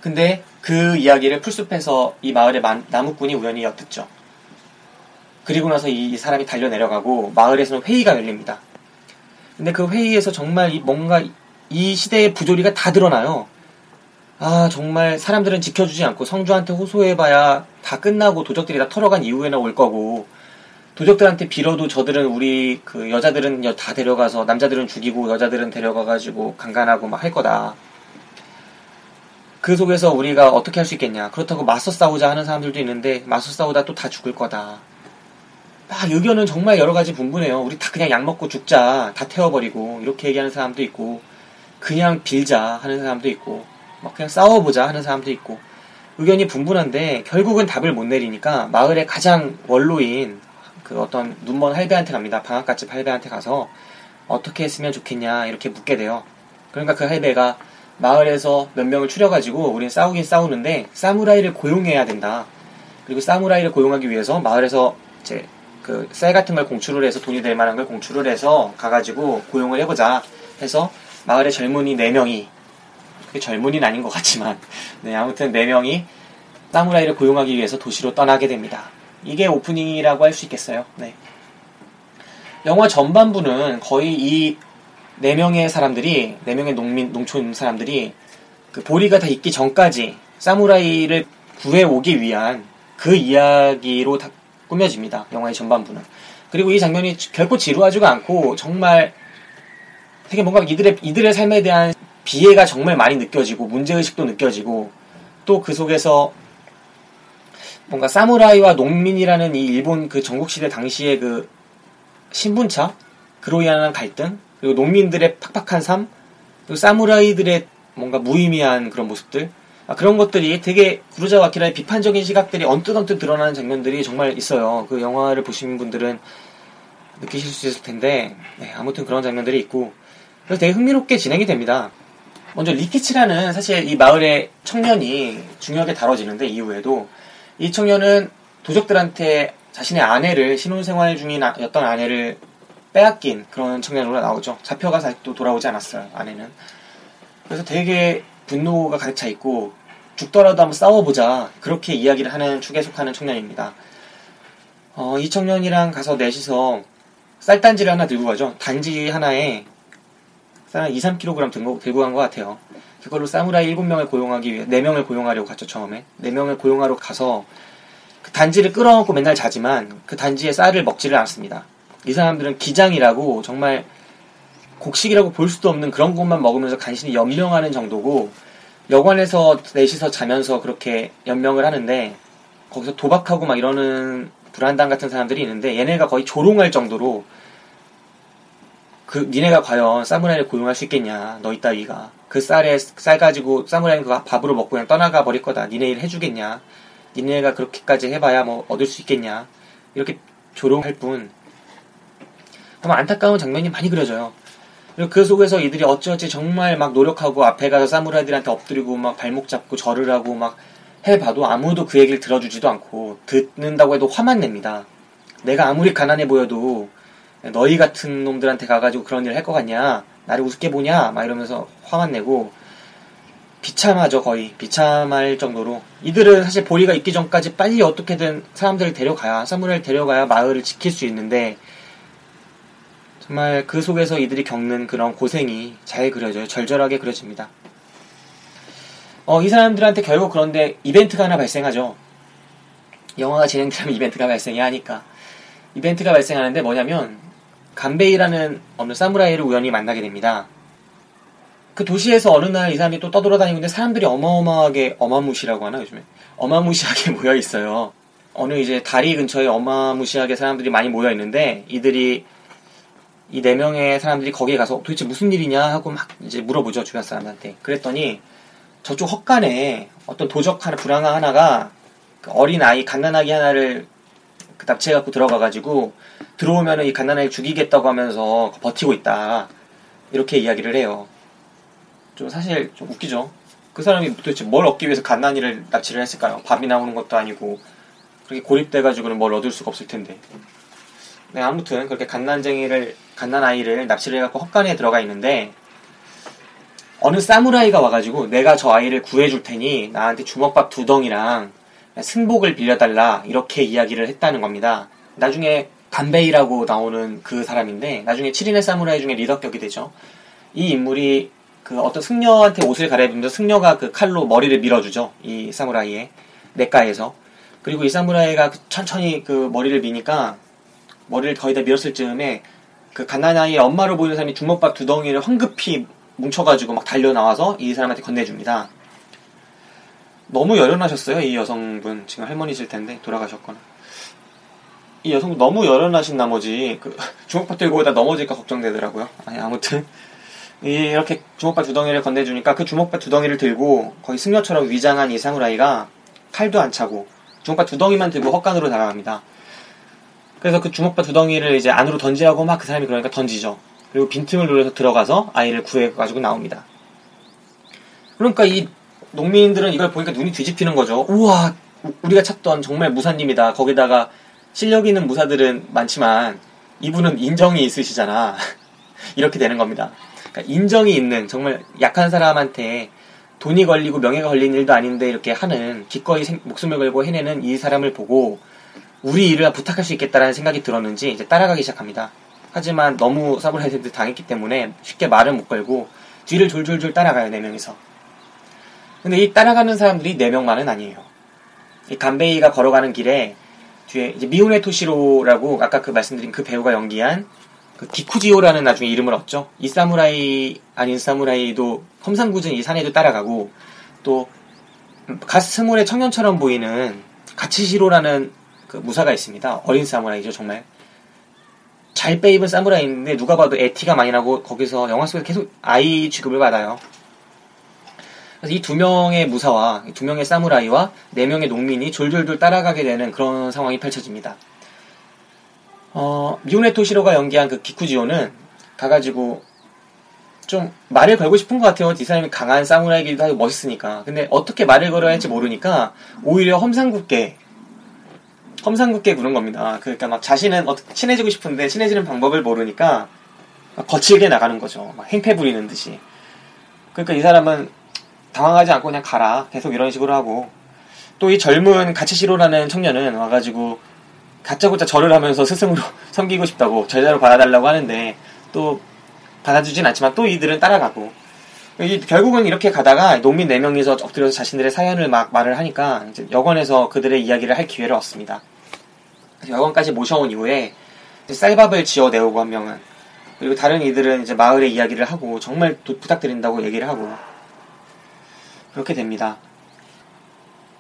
근데 그 이야기를 풀숲에서 이 마을의 만- 나무꾼이 우연히 엿듣죠. 그리고 나서 이, 이 사람이 달려 내려가고 마을에서는 회의가 열립니다. 근데 그 회의에서 정말 이 뭔가 이 시대의 부조리가 다 드러나요. 아 정말 사람들은 지켜주지 않고 성주한테 호소해봐야 다 끝나고 도적들이 다 털어간 이후에나 올 거고 도적들한테 빌어도 저들은 우리 그 여자들은 여- 다 데려가서 남자들은 죽이고 여자들은 데려가가지고 강간하고 막 할 거다. 그 속에서 우리가 어떻게 할 수 있겠냐. 그렇다고 맞서 싸우자 하는 사람들도 있는데 맞서 싸우다 또 다 죽을 거다. 막 의견은 정말 여러 가지 분분해요. 우리 다 그냥 약 먹고 죽자. 다 태워버리고 이렇게 얘기하는 사람도 있고 그냥 빌자 하는 사람도 있고 막 그냥 싸워보자 하는 사람도 있고 의견이 분분한데 결국은 답을 못 내리니까 마을의 가장 원로인 그 어떤 눈먼 할배한테 갑니다. 방앗갓집 할배한테 가서 어떻게 했으면 좋겠냐 이렇게 묻게 돼요. 그러니까 그 할배가 마을에서 몇 명을 추려가지고 우린 싸우긴 싸우는데 사무라이를 고용해야 된다. 그리고 사무라이를 고용하기 위해서 마을에서 이제 그쌀 같은 걸 공출을 해서 돈이 될 만한 걸 공출을 해서 가가지고 고용을 해보자 해서 마을의 젊은이 4명이 그게 젊은이는 아닌 것 같지만 네 아무튼 4명이 사무라이를 고용하기 위해서 도시로 떠나게 됩니다. 이게 오프닝이라고 할 수 있겠어요. 네. 영화 전반부는 거의 이네 명의 사람들이 네 명의 농민 농촌 사람들이 그 보리가 다 있기 전까지 사무라이를 구해 오기 위한 그 이야기로 다 꾸며집니다. 영화의 전반부는. 그리고 이 장면이 결코 지루하지가 않고 정말 되게 뭔가 이들의 이들의 삶에 대한 비애가 정말 많이 느껴지고 문제 의식도 느껴지고 또 그 속에서 뭔가 사무라이와 농민이라는 이 일본 그 전국시대 당시의 그 신분차 그로 인한 갈등 그리고 농민들의 팍팍한 삶 그리고 사무라이들의 뭔가 무의미한 그런 모습들 아, 그런 것들이 되게 구루자와 아키라의 비판적인 시각들이 언뜻언뜻 드러나는 장면들이 정말 있어요. 그 영화를 보신 분들은 느끼실 수 있을 텐데 네, 아무튼 그런 장면들이 있고 그래서 되게 흥미롭게 진행이 됩니다. 먼저 리키치라는 사실 이 마을의 청년이 중요하게 다뤄지는데 이후에도 이 청년은 도적들한테 자신의 아내를 신혼생활 중이었던 아내를 빼앗긴 그런 청년으로 나오죠. 잡혀가서 아직도 돌아오지 않았어요. 아내는. 그래서 되게 분노가 가득 차 있고 죽더라도 한번 싸워보자 그렇게 이야기를 하는 축에 속하는 청년입니다. 어, 이 청년이랑 가서 넷이서 쌀단지를 하나 들고 가죠. 단지 하나에 한 2, 3kg 들고, 간 것 같아요. 그걸로 사무라이 7명을 고용하기 위해 4명을 고용하려고 갔죠 처음에 4명을 고용하러 가서 그 단지를 끌어안고 맨날 자지만 그 단지의 쌀을 먹지를 않습니다. 이 사람들은 기장이라고 정말 곡식이라고 볼 수도 없는 그런 것만 먹으면서 간신히 연명하는 정도고 여관에서 넷이서 자면서 그렇게 연명을 하는데 거기서 도박하고 막 이러는 불안당 같은 사람들이 있는데 얘네가 거의 조롱할 정도로 그 니네가 과연 사무라이를 고용할 수 있겠냐 너희 따위가. 그 쌀에 쌀 가지고 사무라이는 그거 밥으로 먹고 그냥 떠나가 버릴 거다. 니네 일 해주겠냐? 니네가 그렇게까지 해봐야 뭐 얻을 수 있겠냐? 이렇게 조롱할 뿐. 정말 안타까운 장면이 많이 그려져요 그 속에서 이들이 어찌어찌 정말 막 노력하고 앞에 가서 사무라이들한테 엎드리고 막 발목 잡고 절을 하고 막 해봐도 아무도 그 얘기를 들어주지도 않고 듣는다고 해도 화만 냅니다. 내가 아무리 가난해 보여도 너희 같은 놈들한테 가가지고 그런 일을 할 것 같냐? 나를 우습게 보냐? 막 이러면서 화만 내고 비참하죠 거의 비참할 정도로 이들은 사실 보리가 있기 전까지 빨리 어떻게든 사람들을 데려가야 사무라이를 데려가야 마을을 지킬 수 있는데 정말 그 속에서 이들이 겪는 그런 고생이 잘 그려져요. 절절하게 그려집니다. 어, 이 사람들한테 결국 그런데 이벤트가 하나 발생하죠. 영화가 진행되면 이벤트가 발생해야 하니까. 이벤트가 발생하는데 뭐냐면, 간베이라는 어느 사무라이를 우연히 만나게 됩니다. 그 도시에서 어느 날 이 사람이 또 떠돌아다니고 있는데 사람들이 어마어마하게, 어마무시라고 하나 요즘에? 어마무시하게 모여 있어요. 어느 이제 다리 근처에 어마무시하게 사람들이 많이 모여 있는데, 이들이 이 네 명의 사람들이 거기에 가서 도대체 무슨 일이냐 하고 막 이제 물어보죠 주변 사람한테. 그랬더니 저쪽 헛간에 어떤 도적 하나 불황아 하나가 그 어린 아이 갓난아기 하나를 그 납치해 갖고 들어가가지고 들어오면은 이 갓난아이 죽이겠다고 하면서 버티고 있다 이렇게 이야기를 해요. 좀 사실 좀 웃기죠. 그 사람이 도대체 뭘 얻기 위해서 갓난이를 납치를 했을까요? 밥이 나오는 것도 아니고 그렇게 고립돼가지고는 뭘 얻을 수가 없을 텐데. 네, 아무튼 그렇게 갓난쟁이를 갓난 아이를 납치를 해갖고 헛간에 들어가 있는데 어느 사무라이가 와가지고 내가 저 아이를 구해줄 테니 나한테 주먹밥 두 덩이랑 승복을 빌려달라 이렇게 이야기를 했다는 겁니다. 나중에 간베이라고 나오는 그 사람인데 나중에 7인의 사무라이 중에 리더격이 되죠. 이 인물이 그 어떤 승려한테 옷을 갈아입으면서 승려가 그 칼로 머리를 밀어주죠. 이 사무라이의 냇가에서. 그리고 이 사무라이가 천천히 그 머리를 미니까 머리를 거의 다 밀었을 즈음에 그 갓난아이의 엄마로 보이는 사람이 주먹밥 두 덩이를 황급히 뭉쳐가지고 막 달려 나와서 이 사람한테 건네줍니다. 너무 열연하셨어요, 이 여성분. 지금 할머니실 텐데, 돌아가셨거나. 이 여성분 너무 열연하신 나머지, 그, 주먹밥 들고 오다 넘어질까 걱정되더라고요. 아니, 아무튼. 이렇게 주먹밥 두 덩이를 건네주니까 그 주먹밥 두 덩이를 들고 거의 승려처럼 위장한 이 사무라이가 칼도 안 차고 주먹밥 두 덩이만 들고 헛간으로 다가갑니다. 그래서 그 주먹밥 두 덩이를 이제 안으로 던지라고 막 그 사람이 그러니까 던지죠. 그리고 빈틈을 노려서 들어가서 아이를 구해가지고 나옵니다. 그러니까 이 농민들은 이걸 보니까 눈이 뒤집히는 거죠. 우와, 우리가 찾던 정말 무사님이다. 거기다가 실력 있는 무사들은 많지만 이분은 인정이 있으시잖아. 이렇게 되는 겁니다. 그러니까 인정이 있는 정말 약한 사람한테 돈이 걸리고 명예가 걸린 일도 아닌데 이렇게 하는 기꺼이 생- 목숨을 걸고 해내는 이 사람을 보고 우리 일을 부탁할 수 있겠다라는 생각이 들었는지 이제 따라가기 시작합니다. 하지만 너무 사브라이드한테 당했기 때문에 쉽게 말을 못 걸고 뒤를 졸졸졸 따라가요 네 명이서. 근데 이 따라가는 사람들이 네 명만은 아니에요. 이 간베이가 걸어가는 길에 뒤에 이제 미우네 토시로라고 아까 그 말씀드린 그 배우가 연기한 그 디쿠지오라는 나중에 이름을 얻죠. 이 사무라이 아닌 사무라이도 험상궂은 이 산에도 따라가고 또 가스모의 청년처럼 보이는 가치시로라는 그 무사가 있습니다. 어린 사무라이죠 정말. 잘 빼입은 사무라이인데 누가 봐도 애티가 많이 나고 거기서 영화 속에서 계속 아이 취급을 받아요. 그래서 이 두 명의 무사와 이두 명의 사무라이와 네 명의 농민이 졸졸졸 따라가게 되는 그런 상황이 펼쳐집니다. 어, 미우네 토시로가 연기한 그 기쿠지오는 가가지고 좀 말을 걸고 싶은 것 같아요. 이 사람이 강한 사무라이기도 하고 멋있으니까. 근데 어떻게 말을 걸어야 할지 모르니까 오히려 험상궂게 험상궂게 구는 겁니다. 그러니까 막 자신은 어떻게 친해지고 싶은데 친해지는 방법을 모르니까 막 거칠게 나가는 거죠. 막 행패 부리는 듯이. 그러니까 이 사람은 당황하지 않고 그냥 가라. 계속 이런 식으로 하고. 또 이 젊은 가치시로라는 청년은 와가지고 다짜고짜 절을 하면서 스승으로 섬기고 싶다고 제자로 받아달라고 하는데 또 받아주진 않지만 또 이들은 따라가고 이- 결국은 이렇게 가다가 농민 4명이서 엎드려서 자신들의 사연을 막 말을 하니까 이제 여관에서 그들의 이야기를 할 기회를 얻습니다. 여관까지 모셔온 이후에 쌀밥을 지어 내오고 한 명은 그리고 다른 이들은 이제 마을의 이야기를 하고 정말 도- 부탁드린다고 얘기를 하고 그렇게 됩니다.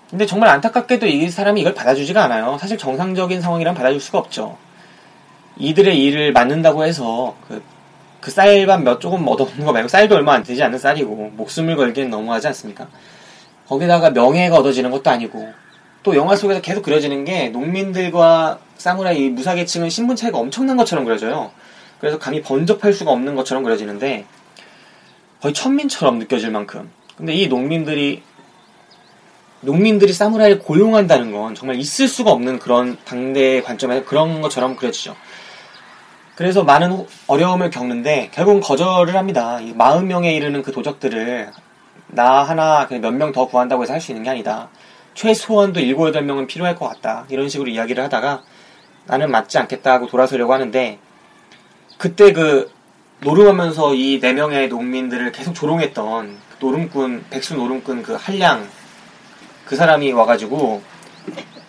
근데 정말 안타깝게도 이 사람이 이걸 받아주지가 않아요. 사실 정상적인 상황이란 받아줄 수가 없죠. 이들의 일을 맡는다고 해서 그, 그 쌀밥 몇 조금 얻어먹는 거 말고 쌀도 얼마 안 되지 않는 쌀이고 목숨을 걸기엔 너무하지 않습니까? 거기다가 명예가 얻어지는 것도 아니고 또 영화 속에서 계속 그려지는 게 농민들과 사무라이 이 무사계층은 신분 차이가 엄청난 것처럼 그려져요. 그래서 감히 번접할 수가 없는 것처럼 그려지는데 거의 천민처럼 느껴질 만큼. 근데 이 농민들이 농민들이 사무라이를 고용한다는 건 정말 있을 수가 없는 그런 당대의 관점에서 그런 것처럼 그려지죠. 그래서 많은 호- 어려움을 겪는데 결국은 거절을 합니다. 이 40명에 이르는 그 도적들을 나 하나 몇 명 더 구한다고 해서 할 수 있는 게 아니다. 최소한도 7, 8명은 필요할 것 같다. 이런 식으로 이야기를 하다가 나는 맞지 않겠다 하고 돌아서려고 하는데 그때 그 노름하면서 이네 명의 농민들을 계속 조롱했던 그 노름꾼 백수 노름꾼 그 한량 그 사람이 와가지고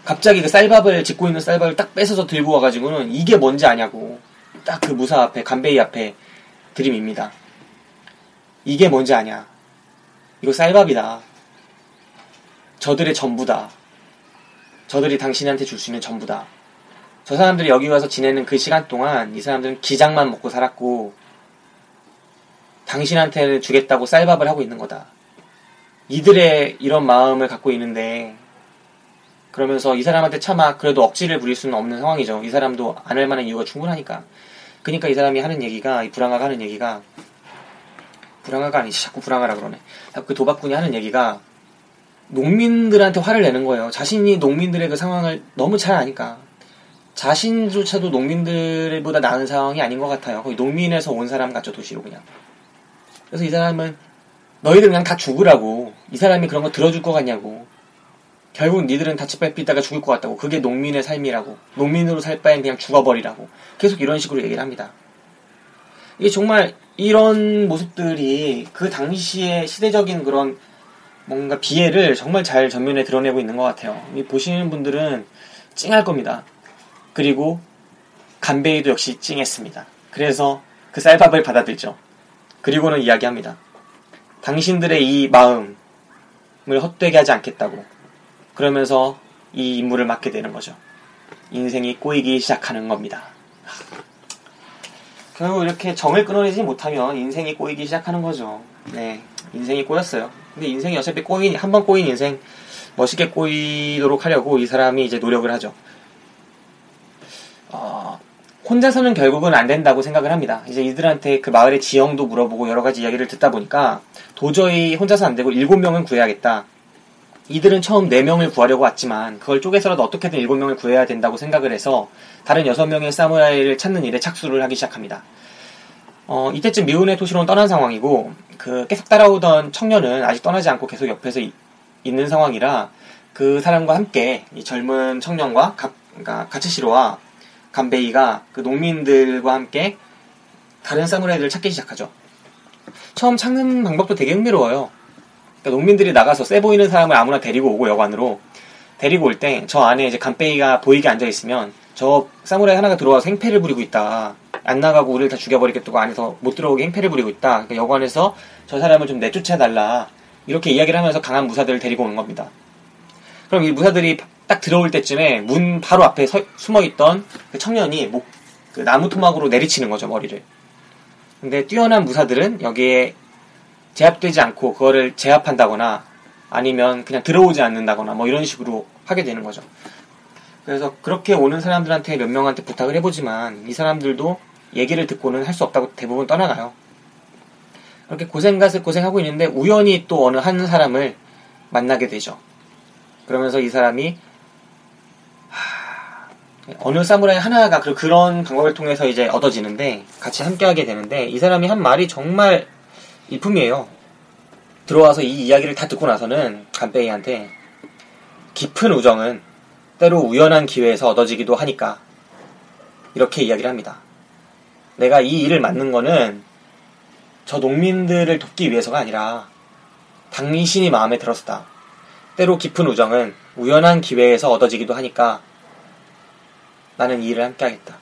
갑자기 그 쌀밥을 짓고 있는 쌀밥을 딱 뺏어서 들고 와가지고는 이게 뭔지 아냐고 딱 그 무사 앞에 간베이 앞에 들이밉니다. 이게 뭔지 아냐? 이거 쌀밥이다. 저들의 전부다. 저들이 당신한테 줄 수 있는 전부다. 저 사람들이 여기 와서 지내는 그 시간 동안 이 사람들은 기장만 먹고 살았고 당신한테는 주겠다고 쌀밥을 하고 있는 거다. 이들의 이런 마음을 갖고 있는데 그러면서 이 사람한테 차마 그래도 억지를 부릴 수는 없는 상황이죠. 이 사람도 안 할 만한 이유가 충분하니까. 그러니까 이 사람이 하는 얘기가 이 불황아가 하는 얘기가 불황아가 아니지 자꾸 불황아라 그러네. 그 도박꾼이 하는 얘기가 농민들한테 화를 내는 거예요. 자신이 농민들의 그 상황을 너무 잘 아니까. 자신조차도 농민들보다 나은 상황이 아닌 것 같아요. 거의 농민에서 온 사람 같죠, 도시로 그냥. 그래서 이 사람은 너희들 그냥 다 죽으라고. 이 사람이 그런 거 들어줄 것 같냐고. 결국 니들은 다치발 삐다가 죽을 것 같다고. 그게 농민의 삶이라고. 농민으로 살 바엔 그냥 죽어버리라고. 계속 이런 식으로 얘기를 합니다. 이게 정말 이런 모습들이 그 당시의 시대적인 그런 뭔가 비애를 정말 잘 전면에 드러내고 있는 것 같아요. 이 보시는 분들은 찡할 겁니다. 그리고 간베이도 역시 찡했습니다. 그래서 그 쌀밥을 받아들죠. 그리고는 이야기합니다. 당신들의 이 마음을 헛되게 하지 않겠다고. 그러면서 이 임무를 맡게 되는 거죠. 인생이 꼬이기 시작하는 겁니다. 결국 이렇게 정을 끊어내지 못하면 인생이 꼬이기 시작하는 거죠. 네. 인생이 꼬였어요. 근데 인생이 어차피 꼬인, 한 번 꼬인 인생 멋있게 꼬이도록 하려고 이 사람이 이제 노력을 하죠. 어, 혼자서는 결국은 안 된다고 생각을 합니다. 이제 이들한테 그 마을의 지형도 물어보고 여러 가지 이야기를 듣다 보니까 도저히 혼자서 안 되고 일곱 명은 구해야겠다. 이들은 처음 네명을 구하려고 왔지만 그걸 쪼개서라도 어떻게든 일곱 명을 구해야 된다고 생각을 해서 다른 여섯 명의 사무라이를 찾는 일에 착수를 하기 시작합니다. 어, 이때쯤 미운의 도시로는 떠난 상황이고 그 계속 따라오던 청년은 아직 떠나지 않고 계속 옆에서 이- 있는 상황이라 그 사람과 함께 이 젊은 청년과 가, 그러니까 가츠시로와 간베이가 그 농민들과 함께 다른 사무라이들을 찾기 시작하죠. 처음 찾는 방법도 되게 흥미로워요. 그러니까 농민들이 나가서 세 보이는 사람을 아무나 데리고 오고 여관으로 데리고 올 때 저 안에 이제 간베이가 보이게 앉아 있으면 저 사무라이 하나가 들어와서 행패를 부리고 있다. 안 나가고 우리를 다 죽여버리겠다고 안에서 못 들어오게 행패를 부리고 있다. 그러니까 여관에서 저 사람을 좀 내쫓아 달라. 이렇게 이야기를 하면서 강한 무사들을 데리고 오는 겁니다. 그럼 이 무사들이 딱 들어올 때쯤에 문 바로 앞에 서- 숨어있던 그 청년이 목, 그 나무 토막으로 내리치는 거죠, 머리를. 근데 뛰어난 무사들은 여기에 제압되지 않고 그거를 제압한다거나 아니면 그냥 들어오지 않는다거나 뭐 이런 식으로 하게 되는 거죠. 그래서 그렇게 오는 사람들한테 몇 명한테 부탁을 해보지만 이 사람들도 얘기를 듣고는 할 수 없다고 대부분 떠나가요. 그렇게 고생갓을 고생하고 있는데 우연히 또 어느 한 사람을 만나게 되죠. 그러면서 이 사람이 하, 어느 사무라이 하나가 그- 그런 방법을 통해서 이제 얻어지는데 같이 함께하게 되는데 이 사람이 한 말이 정말 일품이에요. 들어와서 이 이야기를 다 듣고 나서는 간베이한테 깊은 우정은 때로 우연한 기회에서 얻어지기도 하니까 이렇게 이야기를 합니다. 내가 이 일을 맡는 거는 저 농민들을 돕기 위해서가 아니라 당신이 마음에 들었다. 때로 깊은 우정은 우연한 기회에서 얻어지기도 하니까 나는 이 일을 함께 하겠다.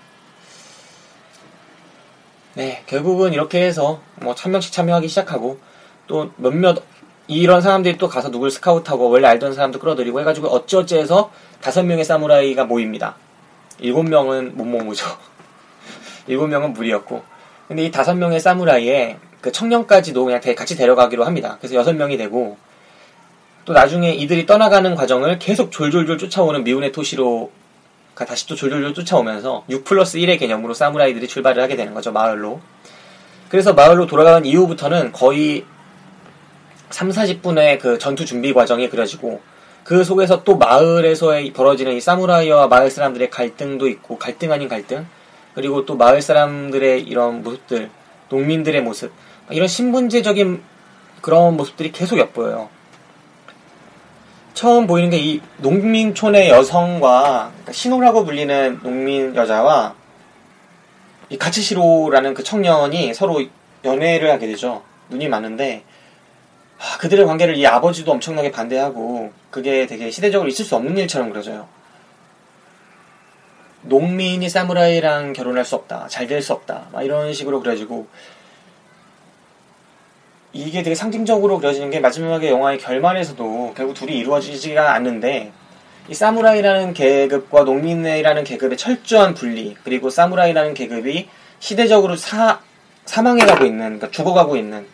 네, 결국은 이렇게 해서 뭐 천 명씩 참여하기 시작하고 또 몇몇 이런 사람들이 또 가서 누굴 스카우트하고 원래 알던 사람도 끌어들이고 해가지고 어찌어찌 해서 다섯 명의 사무라이가 모입니다. 일곱 명은 못 모으죠. 일곱 명은 무리였고. 근데 이 다섯 명의 사무라이에 그 청년까지도 그냥 대- 같이 데려가기로 합니다. 그래서 여섯 명이 되고 또 나중에 이들이 떠나가는 과정을 계속 졸졸졸 쫓아오는 미운의 토시로가 다시 또 졸졸졸 쫓아오면서 6 플러스 1의 개념으로 사무라이들이 출발을 하게 되는 거죠. 마을로. 그래서 마을로 돌아간 이후부터는 거의 3, 40분의 그 전투 준비 과정이 그려지고 그 속에서 또 마을에서의 벌어지는 이 사무라이와 마을 사람들의 갈등도 있고 갈등 아닌 갈등 그리고 또 마을 사람들의 이런 모습들 농민들의 모습 이런 신분제적인 그런 모습들이 계속 엿보여요. 처음 보이는 게 이 농민촌의 여성과 그러니까 신호라고 불리는 농민 여자와 이 가츠시로라는 그 청년이 서로 연애를 하게 되죠. 눈이 많은데 아, 그들의 관계를 이 아버지도 엄청나게 반대하고 그게 되게 시대적으로 있을 수 없는 일처럼 그려져요. 농민이 사무라이랑 결혼할 수 없다. 잘 될 수 없다. 막 이런 식으로 그려지고 이게 되게 상징적으로 그려지는 게 마지막에 영화의 결말에서도 결국 둘이 이루어지지가 않는데 이 사무라이라는 계급과 농민이라는 계급의 철저한 분리 그리고 사무라이라는 계급이 시대적으로 사, 사망해가고 있는 그러니까 죽어가고 있는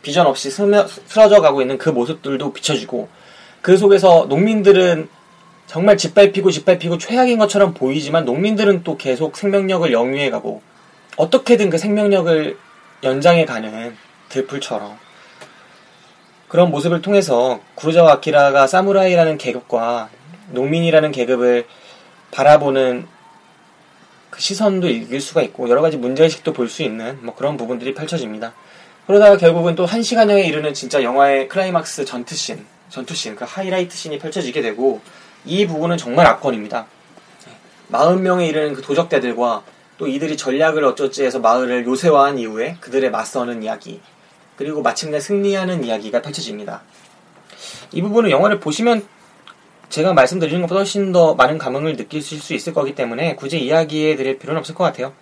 비전 없이 스며, 쓰러져 가고 있는 그 모습들도 비춰지고 그 속에서 농민들은 정말 짓밟히고 짓밟히고 최악인 것처럼 보이지만 농민들은 또 계속 생명력을 영위해 가고 어떻게든 그 생명력을 연장해 가는 들풀처럼 그런 모습을 통해서 구로자와 아키라가 사무라이라는 계급과 농민이라는 계급을 바라보는 그 시선도 읽을 수가 있고 여러 가지 문제의식도 볼 수 있는 뭐 그런 부분들이 펼쳐집니다. 그러다가 결국은 또 한 시간여에 이르는 진짜 영화의 클라이막스 전투씬, 전투씬, 그 하이라이트 씬이 펼쳐지게 되고 이 부분은 정말 압권입니다. 40명에 이르는 그 도적대들과 또 이들이 전략을 어쩌지 해서 마을을 요새화한 이후에 그들의 맞서는 이야기 그리고 마침내 승리하는 이야기가 펼쳐집니다. 이 부분은 영화를 보시면 제가 말씀드리는 것보다 훨씬 더 많은 감흥을 느끼실 수 있을 거기 때문에 굳이 이야기해 드릴 필요는 없을 것 같아요.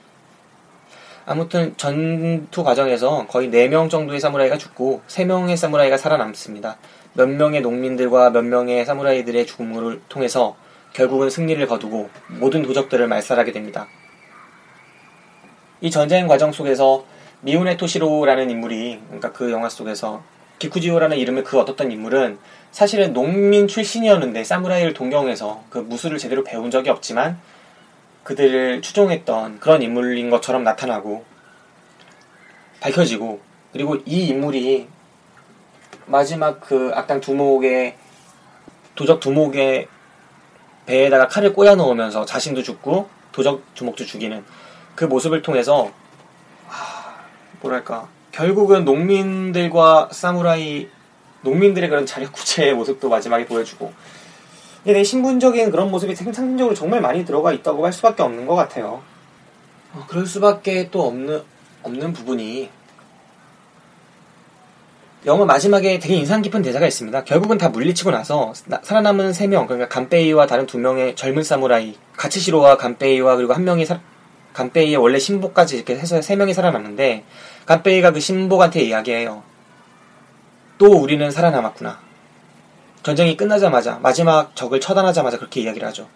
아무튼 전투 과정에서 거의 4명 정도의 사무라이가 죽고 3명의 사무라이가 살아남습니다. 몇 명의 농민들과 몇 명의 사무라이들의 죽음을 통해서 결국은 승리를 거두고 모든 도적들을 말살하게 됩니다. 이 전쟁 과정 속에서 미우네 토시로라는 인물이 그러니까 그 영화 속에서 기쿠지오라는 이름의 그 얻었던 인물은 사실은 농민 출신이었는데 사무라이를 동경해서 그 무술을 제대로 배운 적이 없지만 그들을 추종했던 그런 인물인 것처럼 나타나고 밝혀지고 그리고 이 인물이 마지막 그 악당 두목의 도적 두목의 배에다가 칼을 꽂아 넣으면서 자신도 죽고 도적 두목도 죽이는 그 모습을 통해서 하, 뭐랄까 결국은 농민들과 사무라이 농민들의 그런 자력 구체의 모습도 마지막에 보여주고 되게 신분적인 그런 모습이 상징적으로 정말 많이 들어가 있다고 할 수밖에 없는 것 같아요. 어, 그럴 수밖에 또 없는 없는 부분이 영화 마지막에 되게 인상 깊은 대사가 있습니다. 결국은 다 물리치고 나서 나- 살아남은 세 명, 그러니까 간페이와 다른 두 명의 젊은 사무라이, 가츠시로와 간페이와 그리고 한 명이 사- 간페이의 원래 신복까지 이렇게 해서 세 명이 살아남는데 간페이가 그 신복한테 이야기해요. 또 우리는 살아남았구나. 전쟁이 끝나자마자 마지막 적을 처단하자마자 그렇게 이야기를 하죠.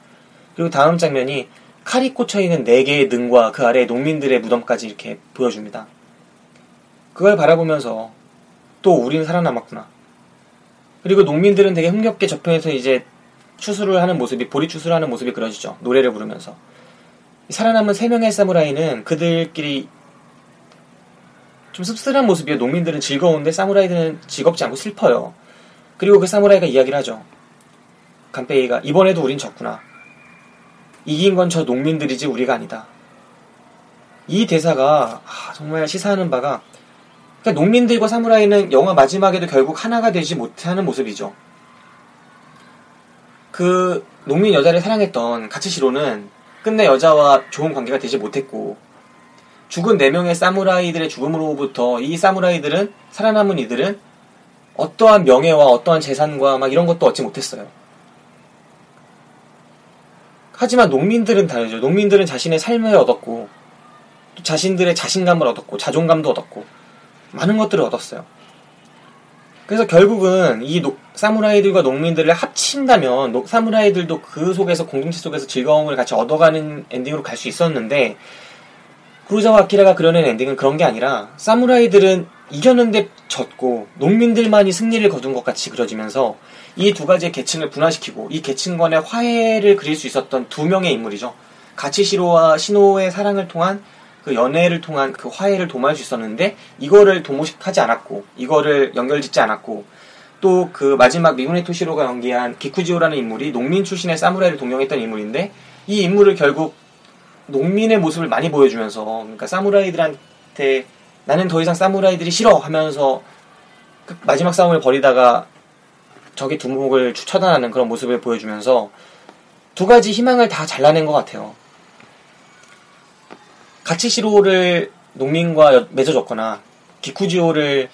그리고 다음 장면이 칼이 꽂혀 있는 네 개의 능과 그 아래 농민들의 무덤까지 이렇게 보여줍니다. 그걸 바라보면서 또 우리는 살아남았구나. 그리고 농민들은 되게 흥겹게 저편에서 이제 추수를 하는 모습이 보리 추수를 하는 모습이 그려지죠. 노래를 부르면서 살아남은 세 명의 사무라이는 그들끼리 좀 씁쓸한 모습이에요. 농민들은 즐거운데 사무라이들은 즐겁지 않고 슬퍼요. 그리고 그 사무라이가 이야기를 하죠. 간페이가 이번에도 우린 졌구나. 이긴 건 저 농민들이지 우리가 아니다. 이 대사가 아, 정말 시사하는 바가 그러니까 농민들과 사무라이는 영화 마지막에도 결국 하나가 되지 못하는 모습이죠. 그 농민 여자를 사랑했던 가츠시로는 끝내 여자와 좋은 관계가 되지 못했고 죽은 네 명의 사무라이들의 죽음으로부터 이 사무라이들은 살아남은 이들은 어떠한 명예와 어떠한 재산과 막 이런 것도 얻지 못했어요. 하지만 농민들은 다르죠. 농민들은 자신의 삶을 얻었고 또 자신들의 자신감을 얻었고 자존감도 얻었고 많은 것들을 얻었어요. 그래서 결국은 이 노- 사무라이들과 농민들을 합친다면 노- 사무라이들도 그 속에서 공동체 속에서 즐거움을 같이 얻어가는 엔딩으로 갈 수 있었는데 구로자와 아키라가 그려낸 엔딩은 그런 게 아니라 사무라이들은 이겼는데 졌고 농민들만이 승리를 거둔 것 같이 그려지면서 이 두 가지의 계층을 분화시키고 이 계층 간의 화해를 그릴 수 있었던 두 명의 인물이죠. 가치시로와 신호의 사랑을 통한 그 연애를 통한 그 화해를 도모할 수 있었는데 이거를 도모하지 않았고 이거를 연결짓지 않았고 또 그 마지막 미군의 토시로가 연기한 기쿠지오라는 인물이 농민 출신의 사무라이를 동경했던 인물인데 이 인물을 결국 농민의 모습을 많이 보여주면서 그러니까 사무라이들한테 나는 더 이상 사무라이들이 싫어 하면서 그 마지막 싸움을 벌이다가 적의 두목을 추처단하는 그런 모습을 보여주면서 두 가지 희망을 다 잘라낸 것 같아요. 가치시로를 농민과 여- 맺어줬거나 기쿠지오를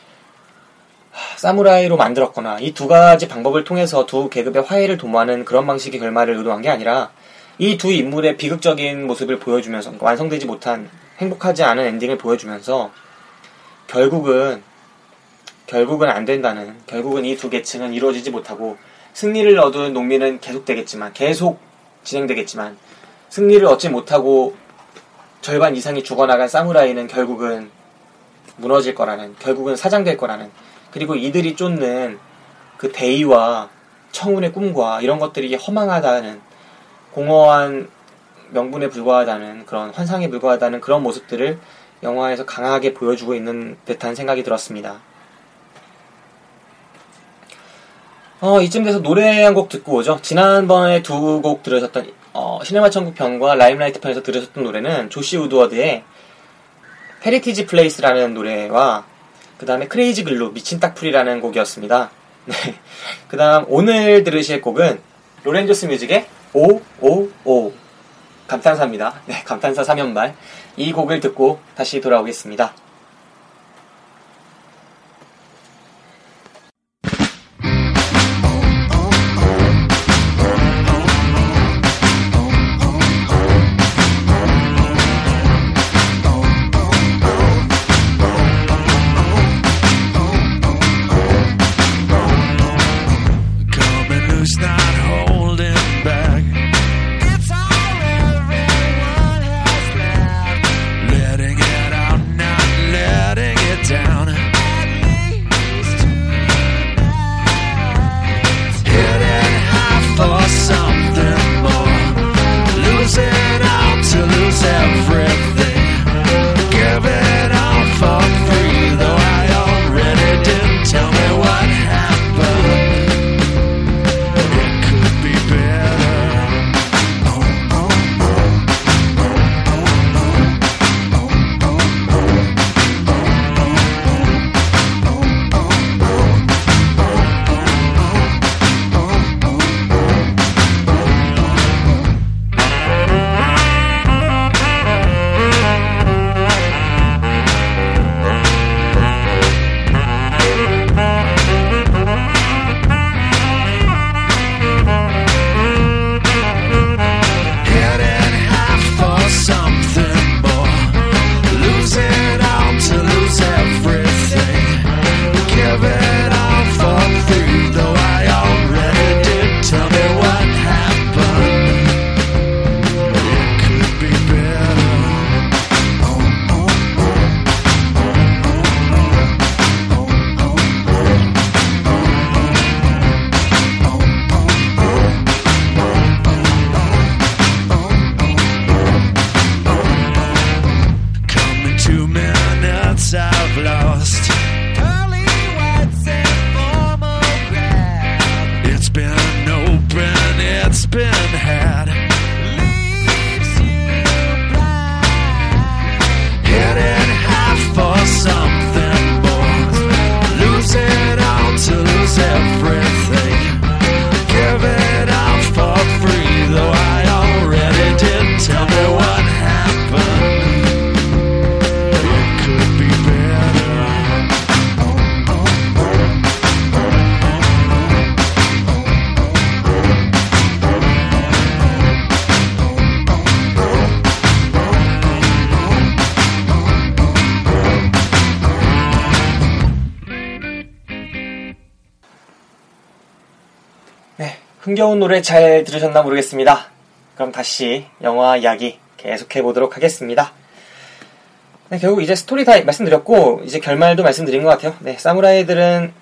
하, 사무라이로 만들었거나 이 두 가지 방법을 통해서 두 계급의 화해를 도모하는 그런 방식의 결말을 의도한 게 아니라 이 두 인물의 비극적인 모습을 보여주면서 완성되지 못한 행복하지 않은 엔딩을 보여주면서 결국은 결국은 안 된다는 결국은 이 두 계층은 이루어지지 못하고 승리를 얻은 농민은 계속되겠지만 계속 진행되겠지만 승리를 얻지 못하고 절반 이상이 죽어나간 사무라이는 결국은 무너질 거라는 결국은 사장될 거라는 그리고 이들이 쫓는 그 대의와 청운의 꿈과 이런 것들이 허망하다는 공허한 명분에 불과하다는 그런 환상에 불과하다는 그런 모습들을 영화에서 강하게 보여주고 있는 듯한 생각이 들었습니다. 어, 이쯤 돼서 노래 한 곡 듣고 오죠. 지난번에 두 곡 들으셨던 어, 시네마 천국 편과 라임라이트 편에서 들으셨던 노래는 조시 우드워드의 Heritage Place라는 노래와 그 다음에 Crazy Glue 미친 딱풀이라는 곡이었습니다. 네. 그 다음 오늘 들으실 곡은 로렌조스 뮤직의 555 감탄사입니다. 네, 감탄사 3연말 이 곡을 듣고 다시 돌아오겠습니다. 흥겨운 노래 잘 들으셨나 모르겠습니다. 그럼 다시 영화 이야기 계속해 보도록 하겠습니다. 네, 결국 이제 스토리 다 말씀드렸고 이제 결말도 말씀드린 것 같아요. 네, 사무라이들은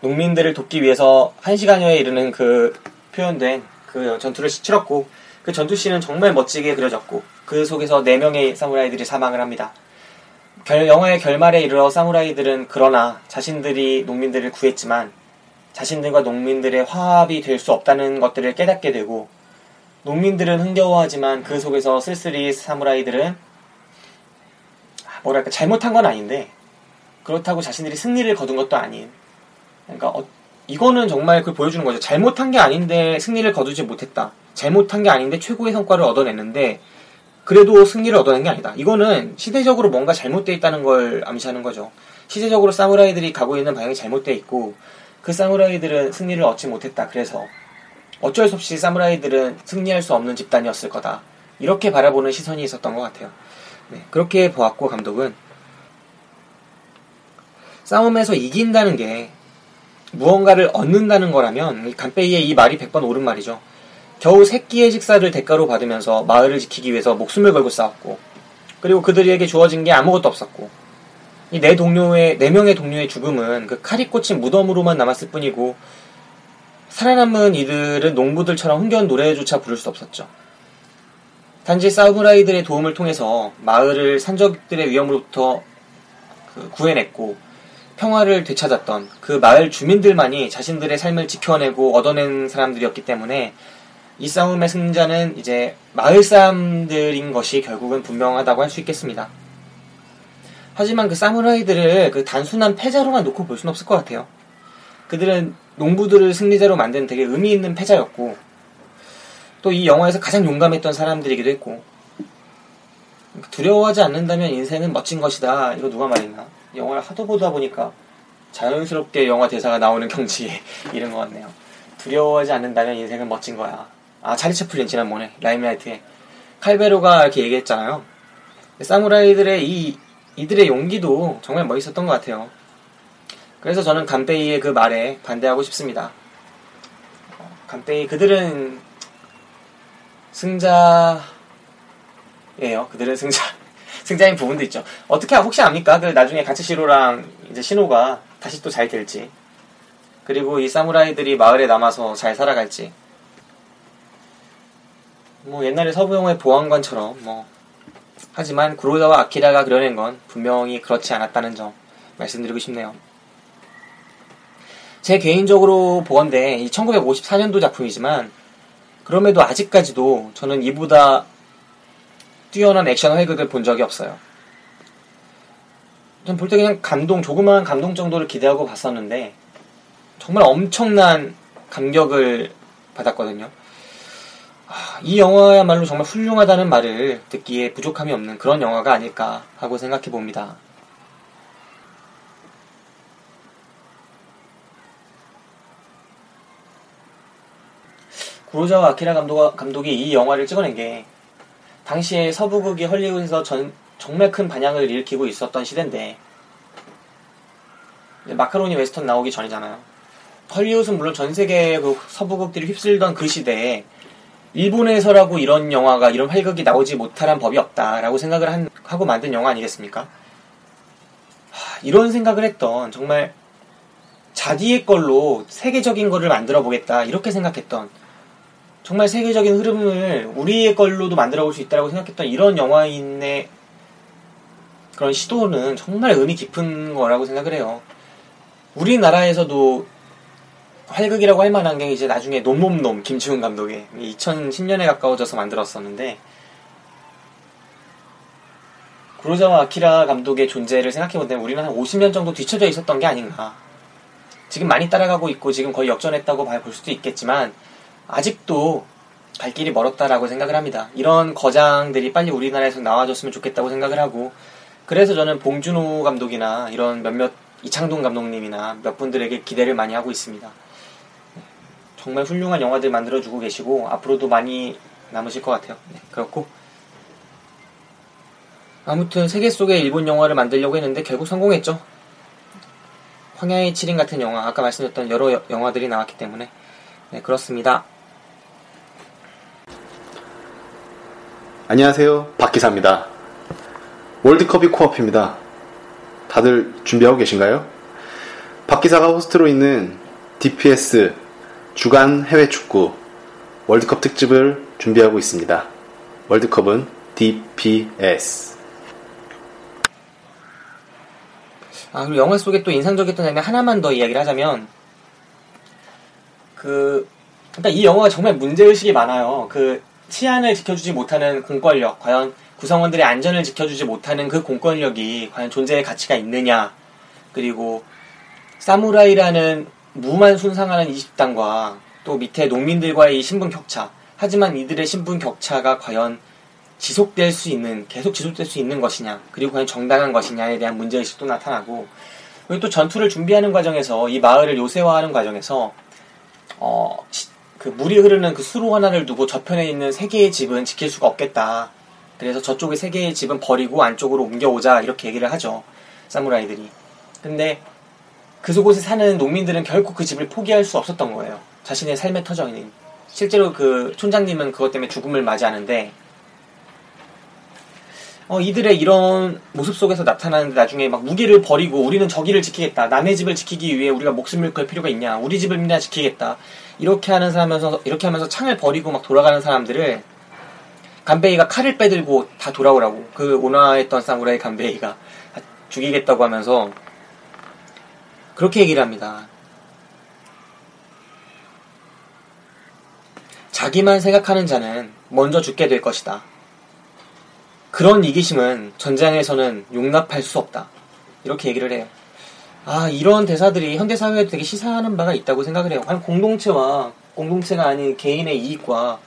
농민들을 돕기 위해서 한 시간여에 이르는 그 표현된 그 전투를 치렀고 그 전투 씬은 정말 멋지게 그려졌고 그 속에서 네 명의 사무라이들이 사망을 합니다. 결- 영화의 결말에 이르러 사무라이들은 그러나 자신들이 농민들을 구했지만 자신들과 농민들의 화합이 될 수 없다는 것들을 깨닫게 되고 농민들은 흥겨워하지만 그 속에서 쓸쓸히 사무라이들은 아, 뭐랄까 잘못한 건 아닌데 그렇다고 자신들이 승리를 거둔 것도 아닌 그러니까 어- 이거는 정말 그걸 보여주는 거죠. 잘못한 게 아닌데 승리를 거두지 못했다. 잘못한 게 아닌데 최고의 성과를 얻어냈는데 그래도 승리를 얻어낸 게 아니다. 이거는 시대적으로 뭔가 잘못되어 있다는 걸 암시하는 거죠. 시대적으로 사무라이들이 가고 있는 방향이 잘못되어 있고 그 사무라이들은 승리를 얻지 못했다. 그래서 어쩔 수 없이 사무라이들은 승리할 수 없는 집단이었을 거다. 이렇게 바라보는 시선이 있었던 것 같아요. 네, 그렇게 보았고 감독은 싸움에서 이긴다는 게 무언가를 얻는다는 거라면 이 간페이의 이 말이 100번 옳은 말이죠. 겨우 새끼의 식사를 대가로 받으면서 마을을 지키기 위해서 목숨을 걸고 싸웠고 그리고 그들에게 주어진 게 아무것도 없었고 이 네 동료의 네 명의 동료의 죽음은 그 칼이 꽂힌 무덤으로만 남았을 뿐이고 살아남은 이들은 농부들처럼 흥겨운 노래조차 부를 수 없었죠. 단지 사무라이들의 도움을 통해서 마을을 산적들의 위험으로부터 그 구해냈고 평화를 되찾았던 그 마을 주민들만이 자신들의 삶을 지켜내고 얻어낸 사람들이었기 때문에 이 싸움의 승자는 이제 마을 사람들인 것이 결국은 분명하다고 할 수 있겠습니다. 하지만 그 사무라이들을 그 단순한 패자로만 놓고 볼 수는 없을 것 같아요. 그들은 농부들을 승리자로 만든 되게 의미 있는 패자였고 또 이 영화에서 가장 용감했던 사람들이기도 했고 두려워하지 않는다면 인생은 멋진 것이다. 이거 누가 말했나? 영화를 하도 보다 보니까 자연스럽게 영화 대사가 나오는 경지에 이른 것 같네요. 두려워하지 않는다면 인생은 멋진 거야. 아, 차리 채플린 지난번에 라임라이트에 칼베로가 이렇게 얘기했잖아요. 사무라이들의 이 이들의 용기도 정말 멋있었던 것 같아요. 그래서 저는 간페이의 그 말에 반대하고 싶습니다. 어, 간페이 그들은 승자예요. 그들은 승자 승자인 부분도 있죠. 어떻게 혹시 압니까? 그 나중에 가츠시로랑 이제 신호가 다시 또 잘 될지 그리고 이 사무라이들이 마을에 남아서 잘 살아갈지 뭐 옛날에 서부 영화의 보안관처럼 뭐 하지만 구로다와 아키라가 그려낸 건 분명히 그렇지 않았다는 점 말씀드리고 싶네요. 제 개인적으로 보건데 이 1954년도 작품이지만 그럼에도 아직까지도 저는 이보다 뛰어난 액션 활극을 본 적이 없어요. 전 볼 때 그냥 감동, 조그마한 감동 정도를 기대하고 봤었는데 정말 엄청난 감격을 받았거든요. 아, 이 영화야말로 정말 훌륭하다는 말을 듣기에 부족함이 없는 그런 영화가 아닐까 하고 생각해 봅니다. 구로자와 아키라 감독, 감독이 이 영화를 찍어낸 게 당시에 서부극이 헐리우드에서 전- 정말 큰 반향을 일으키고 있었던 시대인데 마카로니 웨스턴 나오기 전이잖아요. 헐리우드는 물론 전 세계의 그 서부극들이 휩쓸던 그 시대에 일본에서라고 이런 영화가 이런 활극이 나오지 못하란 법이 없다라고 생각을 한- 하고 만든 영화 아니겠습니까? 하, 이런 생각을 했던 정말 자기의 걸로 세계적인 거를 만들어 보겠다 이렇게 생각했던 정말 세계적인 흐름을 우리의 걸로도 만들어 볼 수 있다고 생각했던 이런 영화인의 그런 시도는 정말 의미 깊은 거라고 생각을 해요. 우리나라에서도 활극이라고 할 만한 게 이제 나중에 놈놈놈 김치훈 감독의 2010년에 가까워져서 만들었었는데 구로자와 아키라 감독의 존재를 생각해보면 우리는 한 50년 정도 뒤쳐져 있었던 게 아닌가. 지금 많이 따라가고 있고 지금 거의 역전했다고 봐- 볼 수도 있겠지만 아직도 갈 길이 멀었다라고 생각을 합니다. 이런 거장들이 빨리 우리나라에서 나와줬으면 좋겠다고 생각을 하고 그래서 저는 봉준호 감독이나 이런 몇몇 이창동 감독님이나 몇 분들에게 기대를 많이 하고 있습니다. 정말 훌륭한 영화들 만들어주고 계시고 앞으로도 많이 남으실 것 같아요. 네, 그렇고 아무튼 세계 속의 일본 영화를 만들려고 했는데 결국 성공했죠. 황야의 7인 같은 영화, 아까 말씀드렸던 여러 여- 영화들이 나왔기 때문에 네, 그렇습니다. 안녕하세요. 박기사입니다. 월드컵이 코앞입니다. 다들 준비하고 계신가요? 박기사가 호스트로 있는 DPS 주간 해외 축구 월드컵 특집을 준비하고 있습니다. 월드컵은 DPS. 아, 그리고 영화 속에 또 인상적이었던 장면 하나만 더 이야기를 하자면, 그, 그러니까 이 영화가 정말 문제의식이 많아요. 그, 치안을 지켜주지 못하는 공권력, 과연 구성원들의 안전을 지켜주지 못하는 그 공권력이 과연 존재의 가치가 있느냐, 그리고, 사무라이라는 무만 순상하는 20단과 또 밑에 농민들과의 이 신분 격차, 하지만 이들의 신분 격차가 과연 지속될 수 있는, 계속 지속될 수 있는 것이냐, 그리고 과연 정당한 것이냐에 대한 문제의식도 나타나고, 그리고 또 전투를 준비하는 과정에서, 이 마을을 요새화하는 과정에서, 어, 시- 그 물이 흐르는 그 수로 하나를 두고 저편에 있는 세 개의 집은 지킬 수가 없겠다. 그래서 저쪽의 세 개의 집은 버리고 안쪽으로 옮겨오자, 이렇게 얘기를 하죠. 사무라이들이. 근데, 그 곳에 사는 농민들은 결코 그 집을 포기할 수 없었던 거예요. 자신의 삶의 터전인. 실제로 그 촌장님은 그것 때문에 죽음을 맞이하는데, 어, 이들의 이런 모습 속에서 나타나는데 나중에 막 무기를 버리고 우리는 저기를 지키겠다. 남의 집을 지키기 위해 우리가 목숨을 걸 필요가 있냐. 우리 집을 믿나 지키겠다. 이렇게 하는 사람면서 이렇게 하면서 창을 버리고 막 돌아가는 사람들을 간베이가 칼을 빼들고 다 돌아오라고. 그 온화했던 사무라이 간베이가 죽이겠다고 하면서 그렇게 얘기를 합니다. 자기만 생각하는 자는 먼저 죽게 될 것이다. 그런 이기심은 전장에서는 용납할 수 없다. 이렇게 얘기를 해요. 아, 이런 대사들이 현대사회에도 되게 시사하는 바가 있다고 생각을 해요. 과연 공동체와 공동체가 아닌 개인의 이익과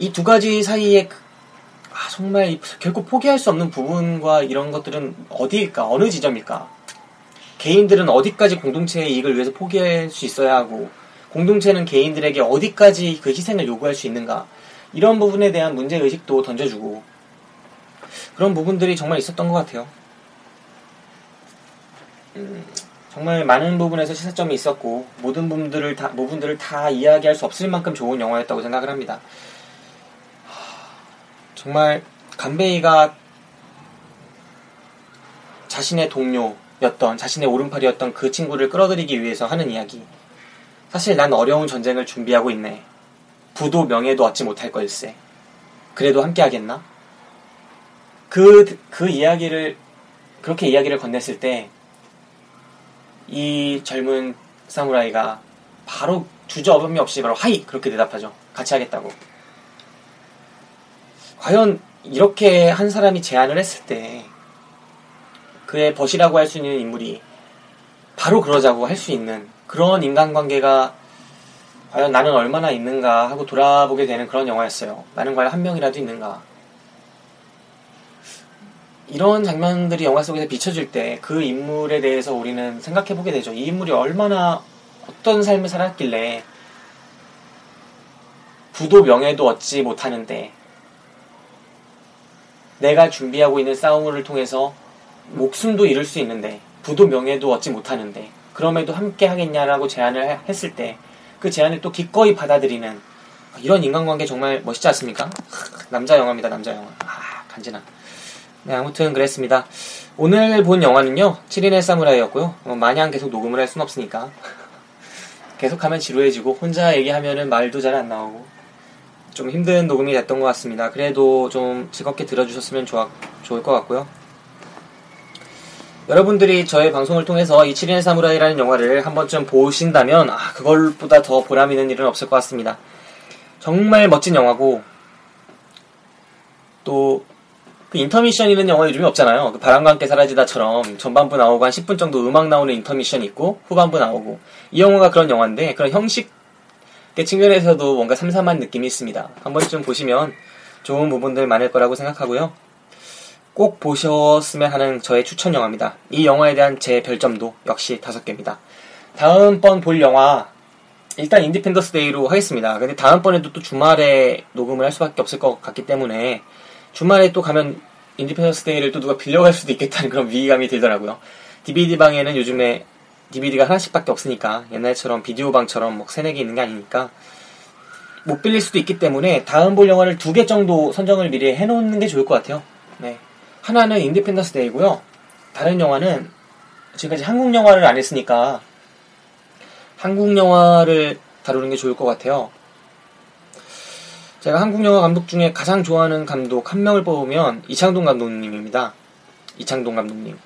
이 두 가지 사이에 그- 아, 정말 이- 결코 포기할 수 없는 부분과 이런 것들은 어디일까? 어느 지점일까? 개인들은 어디까지 공동체의 이익을 위해서 포기할 수 있어야 하고 공동체는 개인들에게 어디까지 그 희생을 요구할 수 있는가? 이런 부분에 대한 문제 의식도 던져주고 그런 부분들이 정말 있었던 것 같아요. 음, 정말 많은 부분에서 시사점이 있었고 모든 부분들을 다 부분들을 다 이야기할 수 없을 만큼 좋은 영화였다고 생각을 합니다. 하, 정말 간베이가 자신의 동료 였던 자신의 오른팔이었던 그 친구를 끌어들이기 위해서 하는 이야기. 사실 난 어려운 전쟁을 준비하고 있네. 부도 명예도 얻지 못할 걸세. 그래도 함께 하겠나? 그, 그 이야기를, 그렇게 이야기를 건넸을 때, 이 젊은 사무라이가 바로 주저없음이 없이 바로 하이! 그렇게 대답하죠. 같이 하겠다고. 과연 이렇게 한 사람이 제안을 했을 때, 그의 벗이라고 할 수 있는 인물이 바로 그러자고 할 수 있는 그런 인간관계가 과연 나는 얼마나 있는가 하고 돌아보게 되는 그런 영화였어요. 나는 과연 한 명이라도 있는가. 이런 장면들이 영화 속에서 비춰질 때 그 인물에 대해서 우리는 생각해 보게 되죠. 이 인물이 얼마나 어떤 삶을 살았길래 부도 명예도 얻지 못하는데 내가 준비하고 있는 싸움을 통해서 목숨도 잃을 수 있는데 부도 명예도 얻지 못하는데 그럼에도 함께 하겠냐라고 제안을 했을 때 그 제안을 또 기꺼이 받아들이는 이런 인간관계 정말 멋있지 않습니까? 남자 영화입니다, 남자 영화. 아, 간지나. 네, 아무튼 그랬습니다. 오늘 본 영화는요, 7인의 사무라이였고요. 어, 마냥 계속 녹음을 할 순 없으니까. 계속하면 지루해지고, 혼자 얘기하면은 말도 잘 안 나오고, 좀 힘든 녹음이 됐던 것 같습니다. 그래도 좀 즐겁게 들어주셨으면 좋아, 좋을 것 같고요. 여러분들이 저의 방송을 통해서 이 7인의 사무라이라는 영화를 한 번쯤 보신다면, 아, 그걸보다 더 보람 있는 일은 없을 것 같습니다. 정말 멋진 영화고, 또, 그 인터미션이는 영화 요즘에 없잖아요. 그 바람과 함께 사라지다처럼 전반부 나오고 한 10분 정도 음악 나오는 인터미션 있고, 후반부 나오고. 이 영화가 그런 영화인데, 그런 형식의 측면에서도 뭔가 삼삼한 느낌이 있습니다. 한 번쯤 보시면 좋은 부분들 많을 거라고 생각하고요. 꼭 보셨으면 하는 저의 추천 영화입니다. 이 영화에 대한 제 별점도 역시 다섯 개입니다. 다음번 볼 영화 일단 인디펜던스 데이로 하겠습니다. 근데 다음번에도 또 주말에 녹음을 할 수밖에 없을 것 같기 때문에 주말에 또 가면 인디펜던스 데이를 또 누가 빌려갈 수도 있겠다는 그런 위기감이 들더라고요. DVD 방에는 요즘에 DVD가 하나씩밖에 없으니까 옛날처럼 비디오 방처럼 뭐 세네 개 있는 게 아니니까 못 빌릴 수도 있기 때문에 다음 볼 영화를 두 개 정도 선정을 미리 해놓는 게 좋을 것 같아요. 네. 하나는 인디펜던스 데이고요. 다른 영화는 지금까지 한국 영화를 안 했으니까 한국 영화를 다루는 게 좋을 것 같아요. 제가 한국 영화 감독 중에 가장 좋아하는 감독 한 명을 뽑으면 이창동 감독님입니다. 이창동 감독님.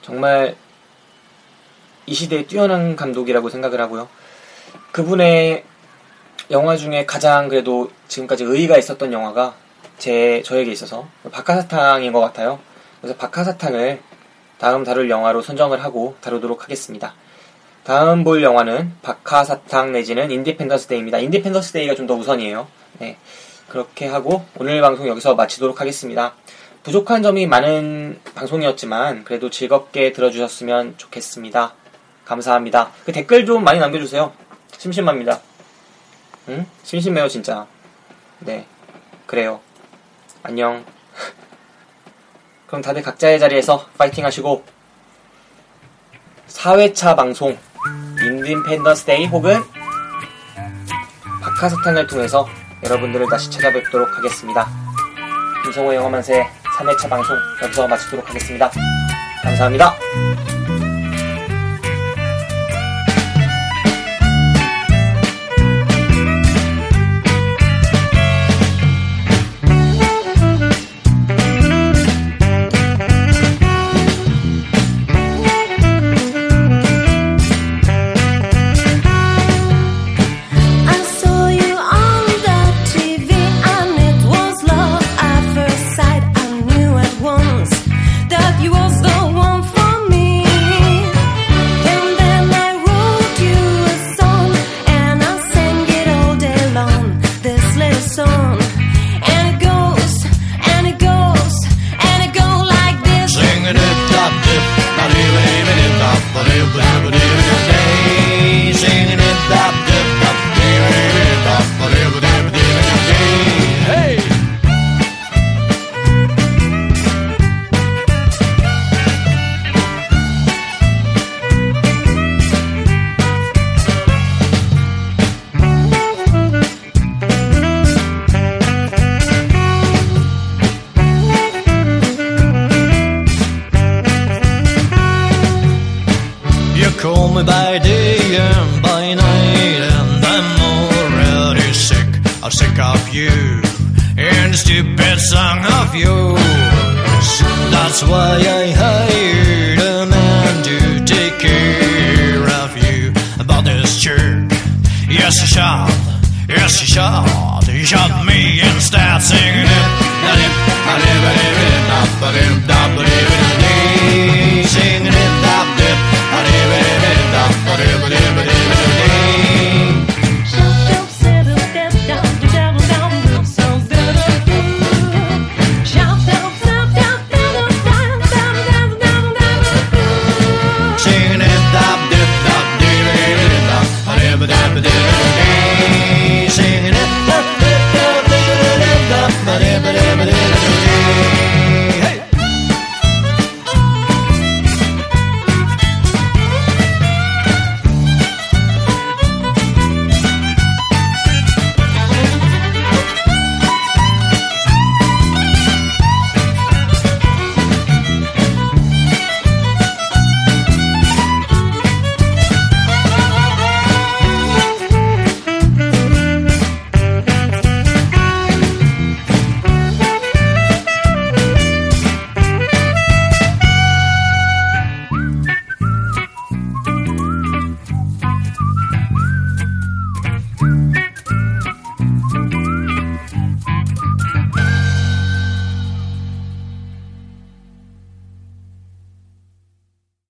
정말 이 시대에 뛰어난 감독이라고 생각을 하고요. 그분의 영화 중에 가장 그래도 지금까지 의의가 있었던 영화가 제 저에게 있어서 박하사탕인 것 같아요. 그래서 박하사탕을 다음 다룰 영화로 선정을 하고 다루도록 하겠습니다. 다음 볼 영화는 박하사탕 내지는 인디펜던스 데이입니다. 인디펜던스 데이가 좀 더 우선이에요. 네. 그렇게 하고 오늘 방송 여기서 마치도록 하겠습니다. 부족한 점이 많은 방송이었지만 그래도 즐겁게 들어주셨으면 좋겠습니다. 감사합니다. 그 댓글 좀 많이 남겨주세요. 심심합니다. 응? 심심해요, 진짜. 네. 그래요. 안녕. 그럼 다들 각자의 자리에서 파이팅 하시고 4회차 방송 인디펜던스 데이 혹은 박하사탕을 통해서 여러분들을 다시 찾아뵙도록 하겠습니다. 김성호 영화만세 3회차 방송 여기서 마치도록 하겠습니다. 감사합니다. Me by day and by night, and I'm already sick. I'm sick of you and the stupid song of yours. That's why I hired a man to take care of you. About this jerk, yes, he shot, yes, he shot. He shot me instead,